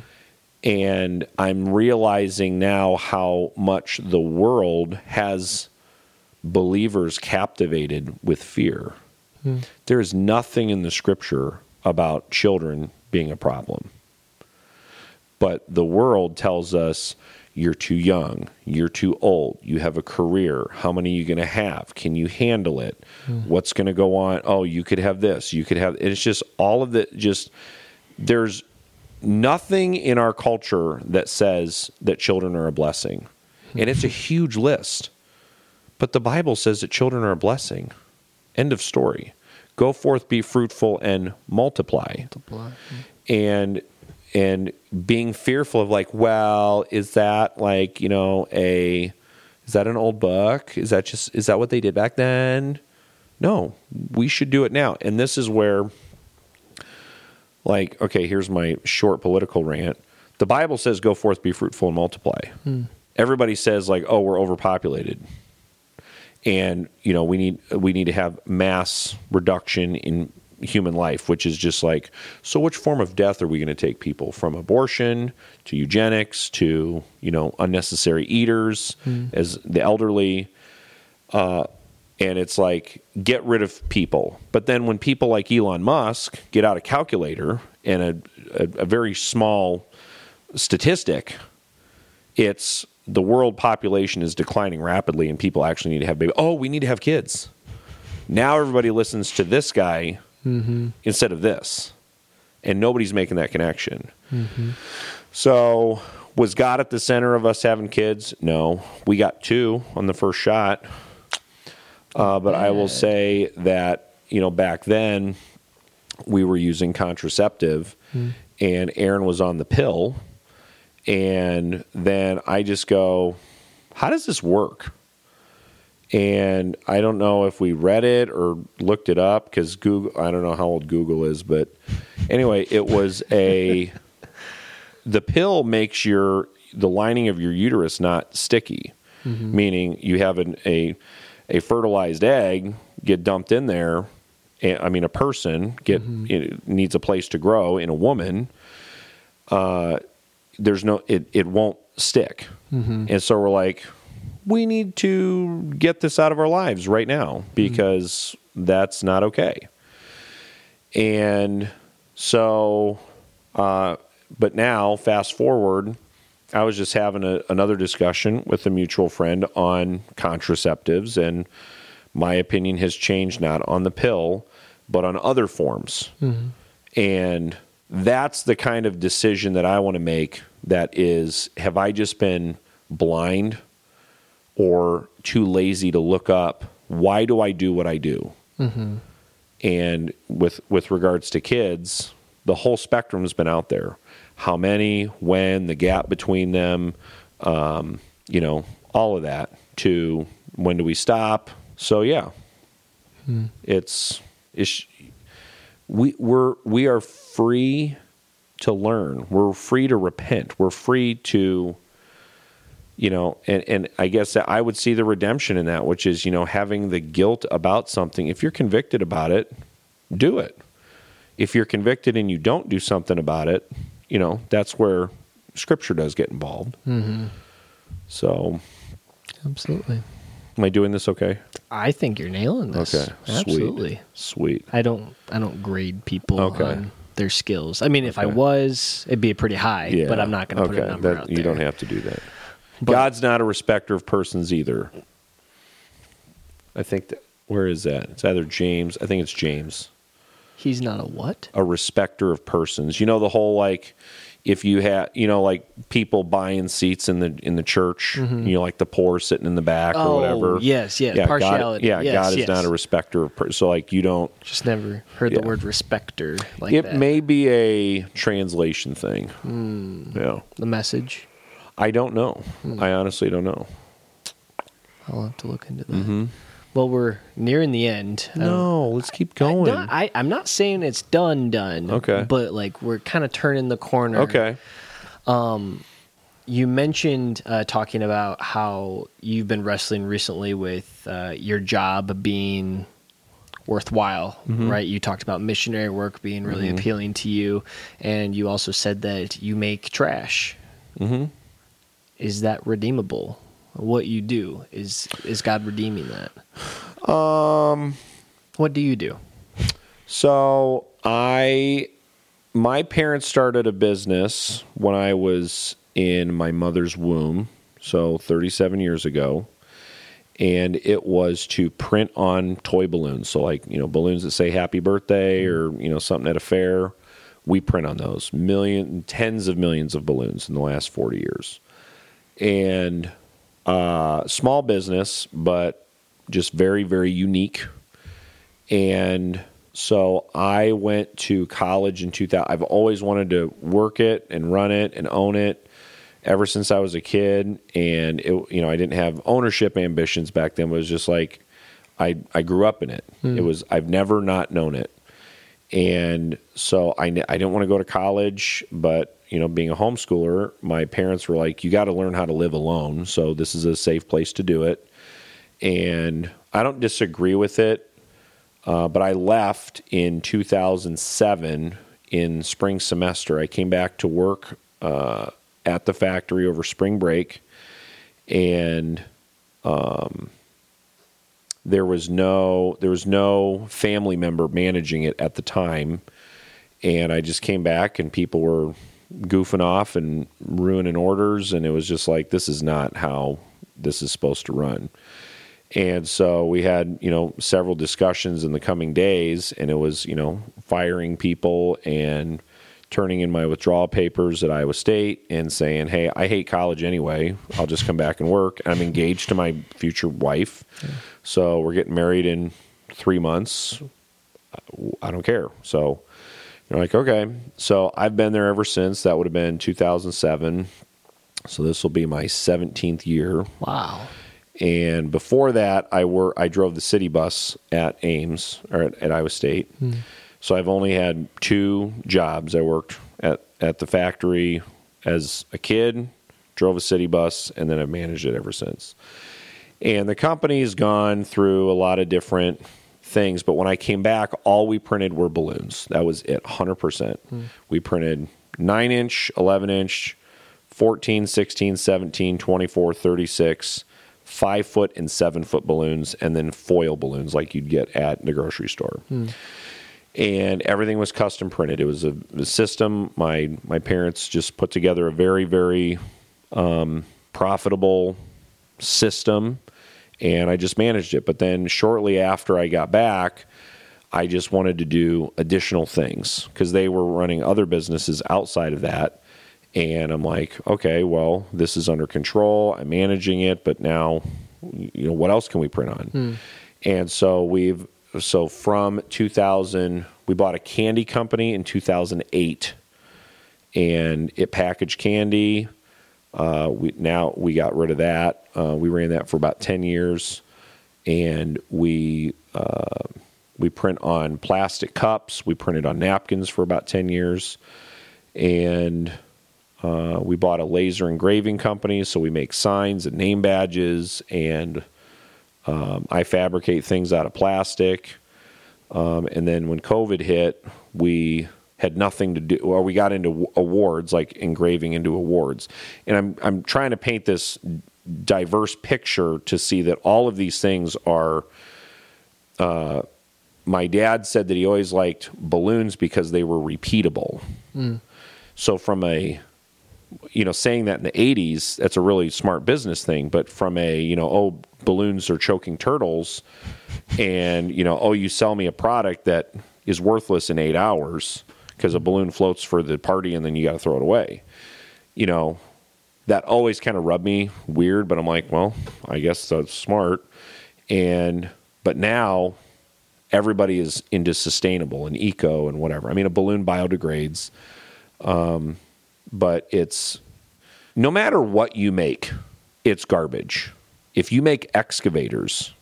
Speaker 2: And I'm realizing now how much the world has believers captivated with fear. Mm. There is nothing in the scripture about children being a problem. But the world tells us you're too young, you're too old, you have a career, how many are you going to have? Can you handle it? Hmm. What's going to go on? Oh, you could have this, you could have it's just all of the just there's nothing in our culture that says that children are a blessing. And it's a hmm. huge list. But the Bible says that children are a blessing. End of story. Go forth, be fruitful, and multiply. Hmm. And and being fearful of like, well, is that like you know a is that an old book? Is that just is that what they did back then? No, we should do it now. And this is where, like, okay, here's my short political rant. The Bible says, "Go forth, be fruitful, and multiply." Hmm. Everybody says like, "Oh, we're overpopulated." and you know we need we need to have mass reduction in human life which is just like so which form of death are we going to take people from abortion to eugenics to you know unnecessary eaters as the elderly uh, and it's like get rid of people but then when people like elon musk get out a calculator and a, a, a very small statistic it's the world population is declining rapidly and people actually need to have babies. Oh, we need to have kids. Now everybody listens to this guy Mm-hmm. instead of this. And nobody's making that connection. Mm-hmm. So, was God at the center of us having kids? No. We got two on the first shot. Uh, but I will say that, you know, back then we were using contraceptive mm. and Erin was on the pill. And then I just go, how does this work? And I don't know if we read it or looked it up because Google, I don't know how old Google is, but anyway, it was a, the pill makes your, the lining of your uterus not sticky, mm-hmm. meaning you have an, a, a fertilized egg get dumped in there. I mean, a person get mm-hmm. it needs a place to grow in a woman uh, there's no it, it won't stick. Mm-hmm. And so we're like we need to get this out of our lives right now because that's not okay. And so uh, but now fast forward i was just having a, another discussion with a mutual friend on contraceptives and my opinion has changed not on the pill but on other forms. And that's the kind of decision that I want to make that is have I just been blind or too lazy to look up why do I do what I do? And with with regards to kids, the whole spectrum's been out there. How many, when, the gap between them, um, you know, all of that. To when do we stop? So yeah, it's it's we we're we are free to learn. We're free to repent. We're free to you know, and, and I guess that I would see the redemption in that, which is, you know, having the guilt about something. If you're convicted about it, do it. If you're convicted and you don't do something about it, you know, that's where scripture does get involved. Mm-hmm. So,
Speaker 1: Absolutely.
Speaker 2: am I doing this okay?
Speaker 1: I think you're nailing this.
Speaker 2: Okay.
Speaker 1: Absolutely.
Speaker 2: Sweet. Sweet.
Speaker 1: I don't I don't grade people
Speaker 2: Okay.
Speaker 1: on their skills. I mean, if I was, it'd be pretty high,
Speaker 2: Yeah.
Speaker 1: but I'm not going to put
Speaker 2: okay.
Speaker 1: a number
Speaker 2: that,
Speaker 1: out
Speaker 2: You don't have to do that.
Speaker 1: But-
Speaker 2: God's not a respecter of persons either. I think that, where is that? It's either James. I think it's James.
Speaker 1: He's not a what?
Speaker 2: a respecter of persons. You know the whole like if you had you know like people buying seats in the in the church, you know like the poor sitting in the back
Speaker 1: Mm-hmm. Oh,
Speaker 2: or whatever.
Speaker 1: yes, yes,
Speaker 2: God-
Speaker 1: partiality.
Speaker 2: yeah,
Speaker 1: Yes,
Speaker 2: God is
Speaker 1: yes.
Speaker 2: not a respecter of persons. So like you don't.
Speaker 1: Just never heard
Speaker 2: Yeah.
Speaker 1: the word respecter like
Speaker 2: it
Speaker 1: that.
Speaker 2: may be a translation thing.
Speaker 1: Hmm.
Speaker 2: Yeah,
Speaker 1: the message.
Speaker 2: I don't know.
Speaker 1: Hmm.
Speaker 2: I honestly don't know.
Speaker 1: I'll have to look into that.
Speaker 2: Mm-hmm.
Speaker 1: well, we're nearing the end. Um,
Speaker 2: No, let's keep going.
Speaker 1: I, I'm not saying it's done, done.
Speaker 2: Okay.
Speaker 1: But like we're kind of turning the corner.
Speaker 2: okay.
Speaker 1: Um, You mentioned uh, talking about how you've been wrestling recently with uh, your job being worthwhile,
Speaker 2: Mm-hmm.
Speaker 1: right? You talked about missionary work being really appealing to you, and you also said that you make trash.
Speaker 2: Mm-hmm.
Speaker 1: Is that redeemable? What you do is is God redeeming that?
Speaker 2: Um.
Speaker 1: What do you do?
Speaker 2: So I, my parents started a business when I was in my mother's womb, so 37 years ago, and it was to print on toy balloons. So like you know balloons that say Happy Birthday or you know something at a fair. We print on those million, tens of millions of balloons in the last 40 years, and uh, small business, but just very very unique and so I went to college in 2000. I've always wanted to work it and run it and own it ever since I was a kid. And it, you know, I didn't have ownership ambitions back then. It was just like I I grew up in it. It was I've never not known it. And so I I didn't want to go to college, but you know, being a homeschooler, my parents were like, "You got to learn how to live alone." So this is a safe place to do it. And I don't disagree with it. Uh, but I left in 2007 in spring semester. I came back to work uh, at the factory over spring break, and um, there was no there was no family member managing it at the time. And I just came back, and people were goofing off and ruining orders, and it was just like this is not how this is supposed to run. And so we had, you know, several discussions in the coming days, and it was, you know, firing people and turning in my withdrawal papers at Iowa State and saying, hey, I hate college anyway. I'll just come back and work. I'm engaged to my future wife. So we're getting married in three months. I don't care. So you're like, okay. So I've been there ever since. That would have been 2007. So this will be my 17th year.
Speaker 1: Wow.
Speaker 2: And before that, I were I drove the city bus at Ames or at, at Iowa State. Hmm. So I've only had two jobs. I worked at at the factory as a kid, drove a city bus, and then I've managed it ever since. And the company's gone through a lot of different things, but when I came back, all we printed were balloons. That was it, 100%. We printed 9 inch, 11 inch, 14, 16, 17, 24, 36, 5 foot and 7 foot balloons, and then foil balloons like you'd get at the grocery store. And everything was custom printed. It was a, a system. My my parents just put together a very very um, profitable system, and I just managed it. But then shortly after I got back, I just wanted to do additional things because they were running other businesses outside of that. And I'm like, okay, well, this is under control. I'm managing it, but now, you know, what else can we print on? Hmm. And so we've, so from 2000, we bought a candy company in 2008 and it packaged candy. Uh, we now we got rid of that. Uh, we ran that for about ten years, and we uh, we print on plastic cups. We printed on napkins for about ten years, and uh, we bought a laser engraving company. So we make signs and name badges, and um, I fabricate things out of plastic. Um, and then when COVID hit, we had nothing to do, or we got into awards, like engraving into awards. And I'm I'm trying to paint this diverse picture to see that all of these things are. Uh, my dad said that he always liked balloons because they were repeatable. So from a you know, saying that in the 80s, that's a really smart business thing. But from a, you know, oh, balloons are choking turtles, and, you know, oh, you sell me a product that is worthless in eight hours because a balloon floats for the party and then you got to throw it away. You know, that always kind of rubbed me weird, but I'm like, well, I guess that's smart. And, but now everybody is into sustainable and eco and whatever. I mean, a balloon biodegrades um, but it's no matter what you make, it's garbage. If you make excavators,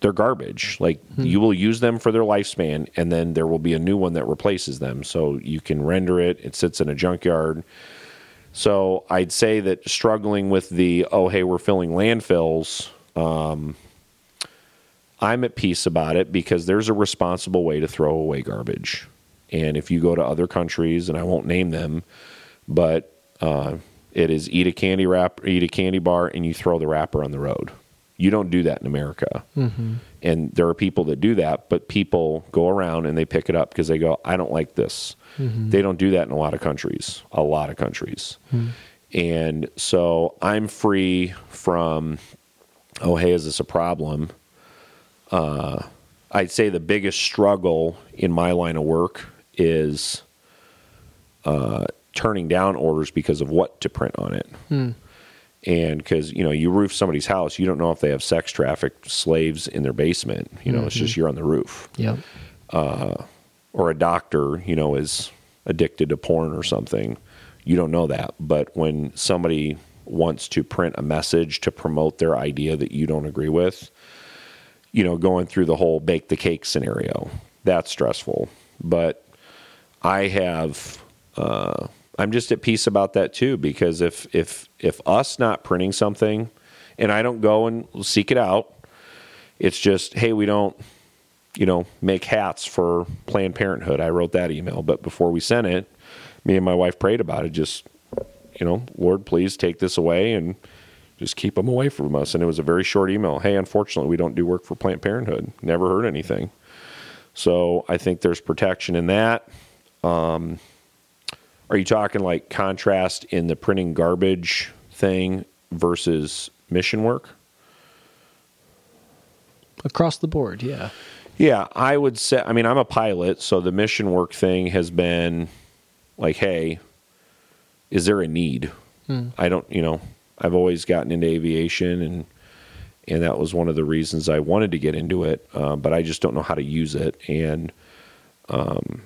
Speaker 2: they're garbage. Like you will use them for their lifespan, and then there will be a new one that replaces them. So you can render it. It sits in a junkyard. So I'd say that struggling with the oh hey we're filling landfills. Um, I'm at peace about it because there's a responsible way to throw away garbage. And if you go to other countries, and I won't name them, but uh, it is eat a candy wrap, eat a candy bar, and you throw the wrapper on the road. You don't do that in America. And there are people that do that, but people go around and they pick it up because they go, I don't like this. They don't do that in a lot of countries, a lot of countries. And so I'm free from, oh, hey, is this a problem? Uh, I'd say the biggest struggle in my line of work is uh, turning down orders because of what to print on it. And because, you know, you roof somebody's house, you don't know if they have sex trafficked slaves in their basement. You know, it's just you're on the roof.
Speaker 1: Yep.
Speaker 2: Or a doctor, you know, is addicted to porn or something. You don't know that. But when somebody wants to print a message to promote their idea that you don't agree with, you know, going through the whole bake the cake scenario, that's stressful. But I have, uh, I'm just at peace about that too, because if if if us not printing something, and I don't go and seek it out, it's just hey, we don't, you know, make hats for Planned Parenthood. I wrote that email, but before we sent it, me and my wife prayed about it. Just, you know, Lord, please take this away and just keep them away from us. And it was a very short email. Hey, unfortunately, we don't do work for Planned Parenthood. Never heard anything. So I think there's protection in that. Um, are you talking like contrast in the printing garbage thing versus mission work?
Speaker 1: Across the board, yeah.
Speaker 2: Yeah, I would say. I mean, I'm a pilot, so the mission work thing has been like, hey, is there a need? I don't, you know, I've always gotten into aviation, and and that was one of the reasons I wanted to get into it, uh, but I just don't know how to use it. And um,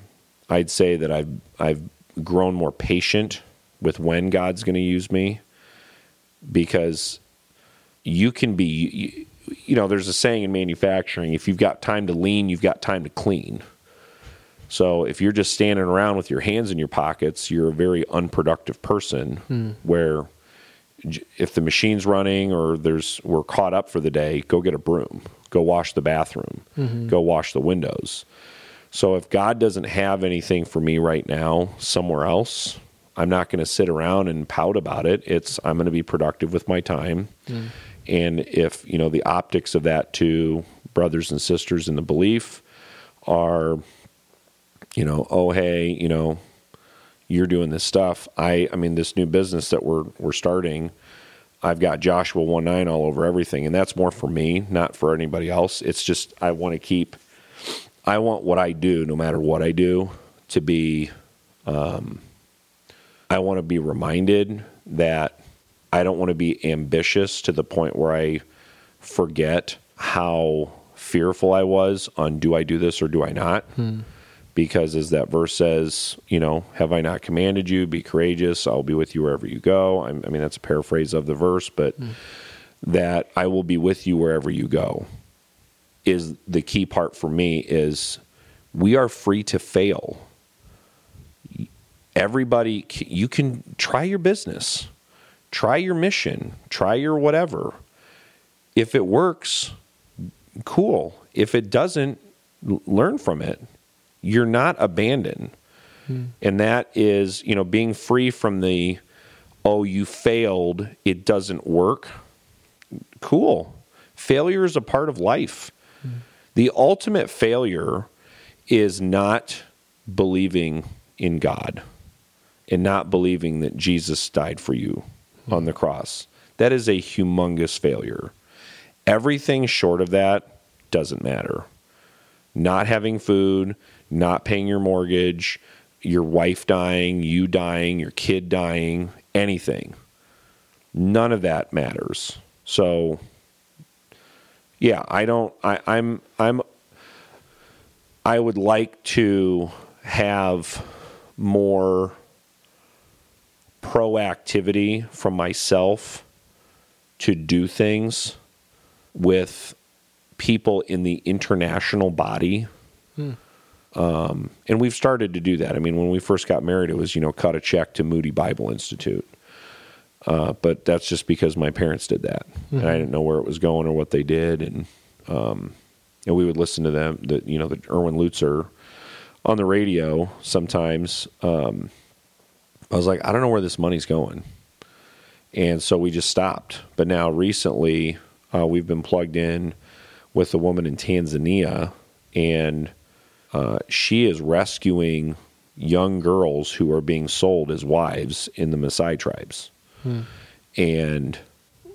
Speaker 2: I'd say that I've I've grown more patient with when God's going to use me because you can be you, you know there's a saying in manufacturing if you've got time to lean you've got time to clean. So if you're just standing around with your hands in your pockets you're a very unproductive person hmm. where if the machine's running or there's we're caught up for the day go get a broom go wash the bathroom mm-hmm. go wash the windows so if god doesn't have anything for me right now somewhere else i'm not going to sit around and pout about it. It's i'm going to be productive with my time. Hmm. And if you know the optics of that to brothers and sisters in the belief are you know oh hey you know you're doing this stuff. I i mean this new business that we're we're starting i've got joshua 1 9 all over everything. And that's more for me not for anybody else. It's just i want to keep i want what i do no matter what i do to be um, i want to be reminded that i don't want to be ambitious to the point where i forget how fearful i was on do i do this or do i not because as that verse says, you know, have I not commanded you? Be courageous. I'll be with you wherever you go. I'm, I mean, that's a paraphrase of the verse, but that I will be with you wherever you go is the key part for me is we are free to fail. Everybody, you can try your business, try your mission, try your whatever. If it works, cool. If it doesn't, learn from it you're not abandoned. Hmm. And that is, you know, being free from the, oh, you failed, it doesn't work. Cool. Failure is a part of life. The ultimate failure is not believing in God and not believing that Jesus died for you on the cross. That is a humongous failure. Everything short of that doesn't matter not having food, not paying your mortgage, your wife dying, you dying, your kid dying, anything. None of that matters. So yeah, I don't I, I'm I'm I would like to have more proactivity from myself to do things with people in the international body. Um, and we've started to do that. I mean, when we first got married, it was, you know, cut a check to Moody Bible Institute. Uh, but that's just because my parents did that. And I didn't know where it was going or what they did. And, um, and we would listen to them, the, you know, the Erwin Lutzer on the radio sometimes. Um, I was like, I don't know where this money's going. And so we just stopped. But now recently, uh, we've been plugged in with a woman in Tanzania, and uh, she is rescuing young girls who are being sold as wives in the Maasai tribes. And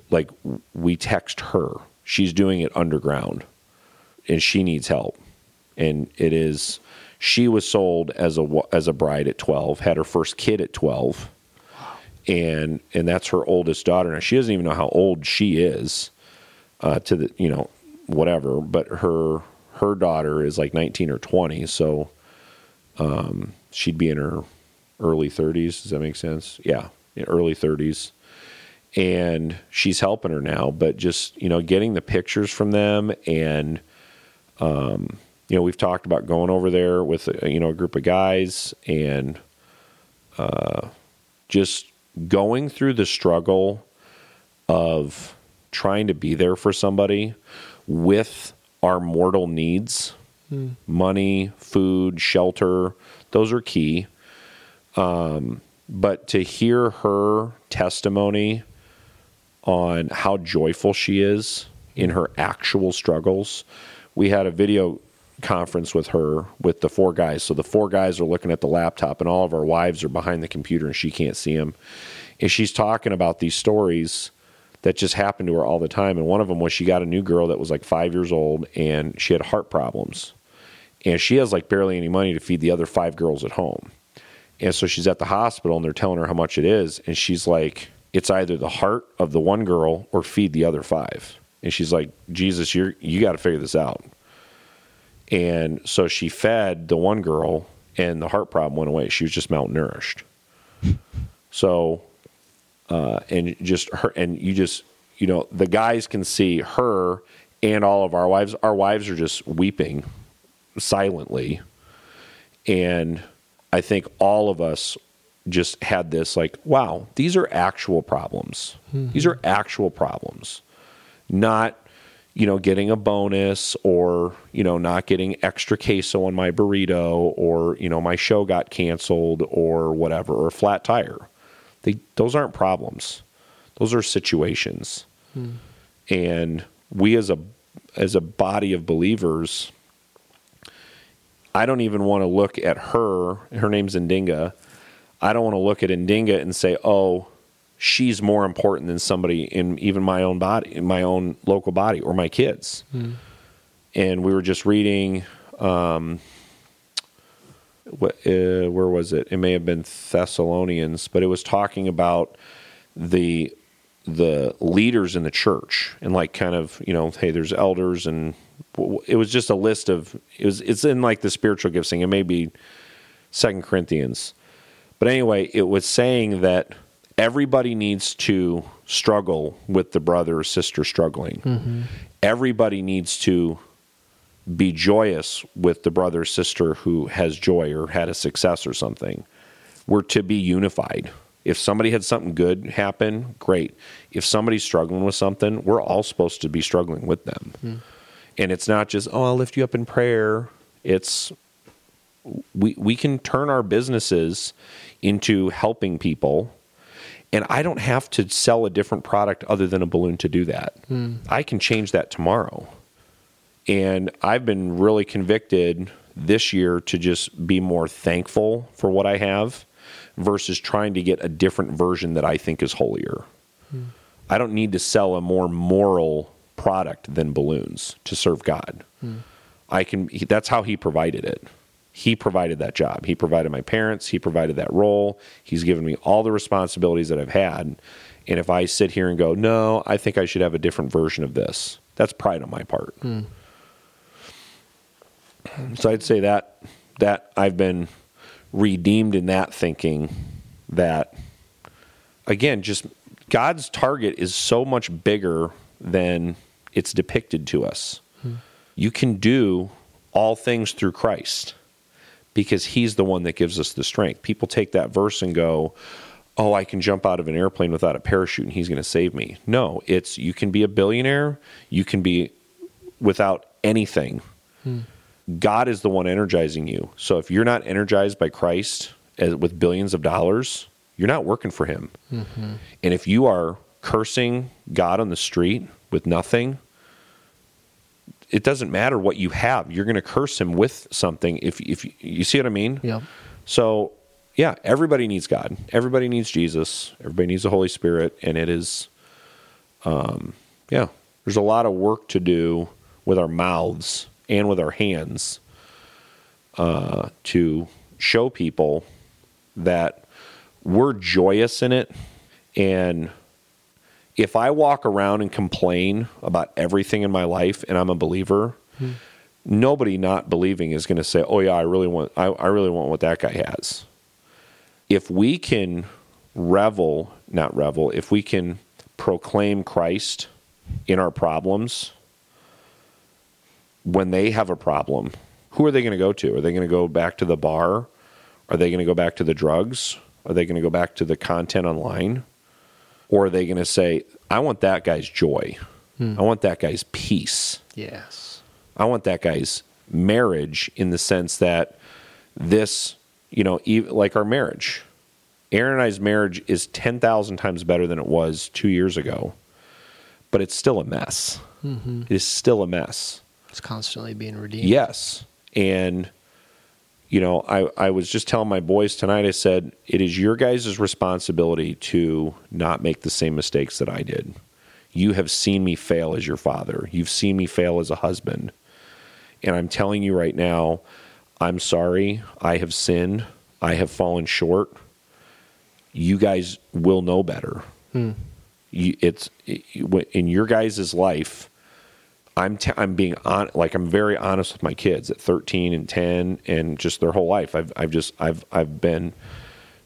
Speaker 2: like, we text her. She's doing it underground, and she needs help. And it is, she was sold as a as a bride at twelve, had her first kid at twelve and and that's her oldest daughter. Now she doesn't even know how old she is, uh, to the you know whatever. But her her daughter is like nineteen or twenty, so um, she'd be in her early thirties. Does that make sense? Yeah, early thirties. And she's helping her now, but just you know, getting the pictures from them, and um, you know, we've talked about going over there with you know a group of guys, and uh, just going through the struggle of trying to be there for somebody with our mortal needs money, food, shelter, those are key. Um, but to hear her testimony on how joyful she is in her actual struggles, we had a video conference with her with the four guys. So the four guys are looking at the laptop, and all of our wives are behind the computer, and she can't see them. And she's talking about these stories that just happened to her all the time. And one of them was she got a new girl that was like five years old, and she had heart problems, and she has like barely any money to feed the other five girls at home. And so she's at the hospital, and they're telling her how much it is, and she's like, "It's either the heart of the one girl or feed the other five. And she's like, "Jesus, you're you got to figure this out." And so she fed the one girl, and the heart problem went away. She was just malnourished. [laughs] So, uh, and just her, and you just, you know, the guys can see her and all of our wives. Our wives are just weeping silently. And I think all of us just had this like, wow, these are actual problems. Mm-hmm. These are actual problems, not you know, getting a bonus or, you know, not getting extra queso on my burrito or, you know, my show got canceled or whatever, or flat tire. They, those aren't problems. Those are situations. Hmm. And we as a, as a body of believers, I don't even want to look at her, her name's Ndinga. I don't want to look at Ndinga and say, oh, she's more important than somebody in even my own body, in my own local body, or my kids. And we were just reading, um, what, uh, where was it? It may have been Thessalonians, but it was talking about the the leaders in the church and like kind of you know hey there's elders and it was just a list of it was it's in like the spiritual gifts thing it may be second corinthians but anyway it was saying that everybody needs to struggle with the brother or sister struggling. Mm-hmm. Everybody needs to be joyous with the brother or sister who has joy or had a success or something. We're to be unified. If somebody had something good happen, great. If somebody's struggling with something, we're all supposed to be struggling with them. Hmm. And it's not just, oh, I'll lift you up in prayer. It's we we can turn our businesses into helping people and I don't have to sell a different product other than a balloon to do that. Hmm. I can change that tomorrow. And I've been really convicted this year to just be more thankful for what I have versus trying to get a different version that I think is holier. Hmm. I don't need to sell a more moral product than balloons to serve God. Hmm. I can he- that's how he provided it. He provided that job. He provided my parents, he provided that role. He's given me all the responsibilities that I've had. And if I sit here and go, "No, I think I should have a different version of this." That's pride on my part. Hmm. So I'd say that that I've been redeemed in that thinking that again, just God's target is so much bigger than it's depicted to us. you can do all things through Christ because he's the one that gives us the strength. People take that verse and go, "Oh, I can jump out of an airplane without a parachute and he's going to save me." No, it's you can be a billionaire, you can be without anything. God is the one energizing you. So if you're not energized by Christ as, with billions of dollars, you're not working for him. Mm-hmm. And if you are cursing God on the street with nothing, it doesn't matter what you have. You're going to curse him with something. If if you see what I mean.
Speaker 1: Yep.
Speaker 2: So yeah, everybody needs God. Everybody needs Jesus. Everybody needs the Holy Spirit, and it is, um, yeah. There's a lot of work to do with our mouths and with our hands uh, to show people that we're joyous in it, and if I walk around and complain about everything in my life and I'm a believer, nobody not believing is going to say, "Oh yeah, I really want I, I really want what that guy has." If we can revel, not revel, if we can proclaim Christ in our problems when they have a problem, who are they going to go to? Are they going to go back to the bar? Are they going to go back to the drugs? Are they going to go back to the content online? Or are they going to say, I want that guy's joy. Hmm. I want that guy's peace.
Speaker 1: Yes.
Speaker 2: I want that guy's marriage in the sense that this, you know, like our marriage. Erin and I's marriage is 10,000 times better than it was two years ago, but it's still a mess. Mm-hmm. It is still a mess.
Speaker 1: It's constantly being redeemed.
Speaker 2: Yes. And, you know, I, I was just telling my boys tonight, I said, it is your guys' responsibility to not make the same mistakes that I did. You have seen me fail as your father, you've seen me fail as a husband. And I'm telling you right now, I'm sorry. I have sinned. I have fallen short. You guys will know better. Hmm. You, it's it, in your guys' life. I'm t- I'm being on like I'm very honest with my kids at 13 and 10 and just their whole life. I've I've just I've I've been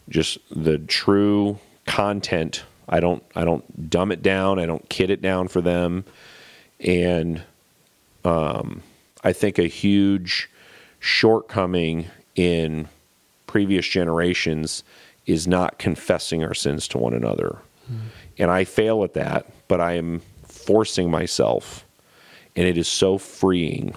Speaker 2: just the true content. I don't I don't dumb it down. I don't kid it down for them. And um, I think a huge shortcoming in previous generations is not confessing our sins to one another. And I fail at that, but I am forcing myself. And it is so freeing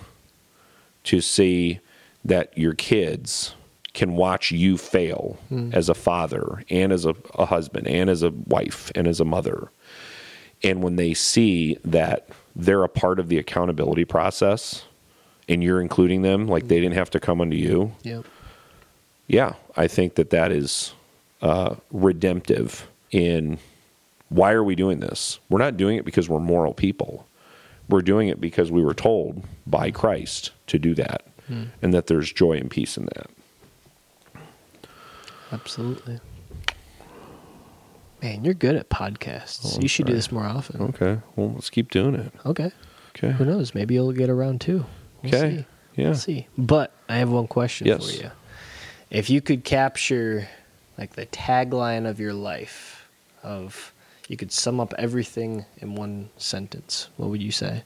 Speaker 2: to see that your kids can watch you fail as a father and as a, a husband and as a wife and as a mother. And when they see that they're a part of the accountability process and you're including them, like they didn't have to come unto you,
Speaker 1: Yep.
Speaker 2: yeah, I think that that is uh, redemptive in why are we doing this? We're not doing it because we're moral people. We're doing it because we were told by Christ to do that hmm. and that there's joy and peace in that.
Speaker 1: Absolutely. Man, you're good at podcasts.
Speaker 2: Oh,
Speaker 1: you should do this more often.
Speaker 2: Okay, well, let's keep doing it.
Speaker 1: Okay.
Speaker 2: Okay.
Speaker 1: Who knows? Maybe you'll get around too. We'll
Speaker 2: Okay.
Speaker 1: see.
Speaker 2: Yeah.
Speaker 1: We'll see. But I have one question
Speaker 2: Yes.
Speaker 1: for you. If you could capture like the tagline of your life of you could sum up everything in one sentence, what would you say?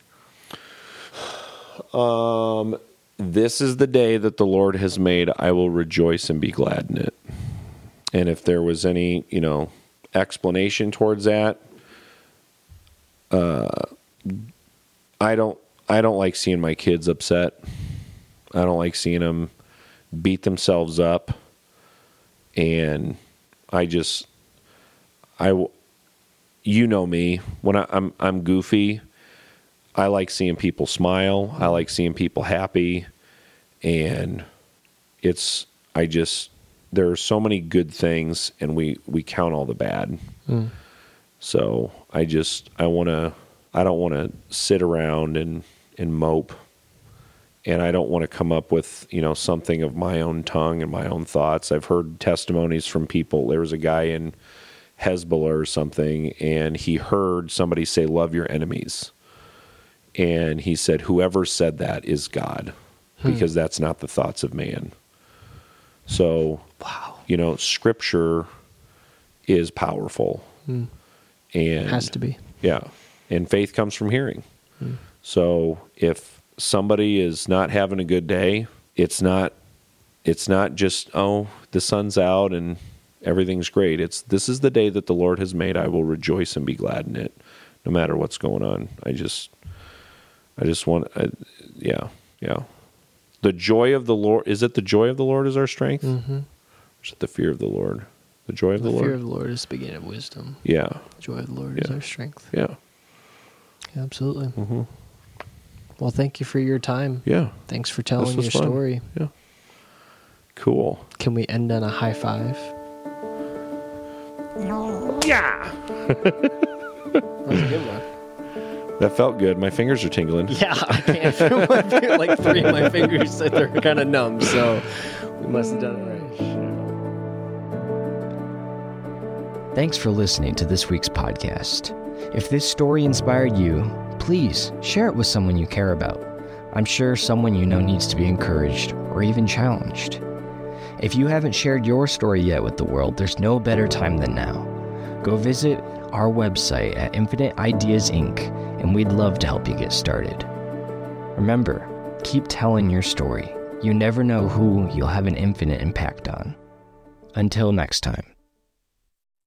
Speaker 2: Um, this is the day that the Lord has made. I will rejoice and be glad in it. And if there was any, you know, explanation towards that, uh, I don't, I don't like seeing my kids upset. I don't like seeing them beat themselves up. And I just, I, you know me when I, I'm, I'm goofy. I like seeing people smile. I like seeing people happy. And it's I just there are so many good things and we we count all the bad. Hmm. So I just I want to I don't want to sit around and and mope. And I don't want to come up with, you know, something of my own tongue and my own thoughts. I've heard testimonies from people. There was a guy in Hezbollah or something and he heard somebody say love your enemies. And he said whoever said that is god hmm. because that's not the thoughts of man. So
Speaker 1: Wow.
Speaker 2: you know scripture is powerful. Hmm. And
Speaker 1: Has to be.
Speaker 2: yeah. And faith comes from hearing. Hmm. So if somebody is not having a good day, it's not it's not just oh the sun's out and everything's great. It's this is the day that the Lord has made. I will rejoice and be glad in it, no matter what's going on. I just I just want I, yeah yeah. The joy of the Lord is it the joy of the Lord is our strength? Mm-hmm. Or is it the fear of the Lord? The joy of the,
Speaker 1: The
Speaker 2: Lord.
Speaker 1: fear of the Lord is the beginning of wisdom.
Speaker 2: yeah
Speaker 1: The joy of the Lord is our strength.
Speaker 2: yeah
Speaker 1: Absolutely. Well, thank you for your time.
Speaker 2: yeah.
Speaker 1: Thanks for telling your
Speaker 2: fun.
Speaker 1: story.
Speaker 2: Yeah. Cool.
Speaker 1: Can we end on a high five?
Speaker 2: Yeah.
Speaker 1: That was a good one.
Speaker 2: That felt good. My fingers are tingling. [laughs]
Speaker 1: Yeah, I can't feel my finger, like three of my fingers that they're kind of numb. So we must have done it right.
Speaker 3: Thanks for listening to this week's podcast. If this story inspired you, please share it with someone you care about. I'm sure someone you know needs to be encouraged or even challenged. If you haven't shared your story yet with the world, there's no better time than now. Go visit our website at Infinite Ideas Inc., and we'd love to help you get started. Remember, keep telling your story. You never know who you'll have an infinite impact on. Until next time.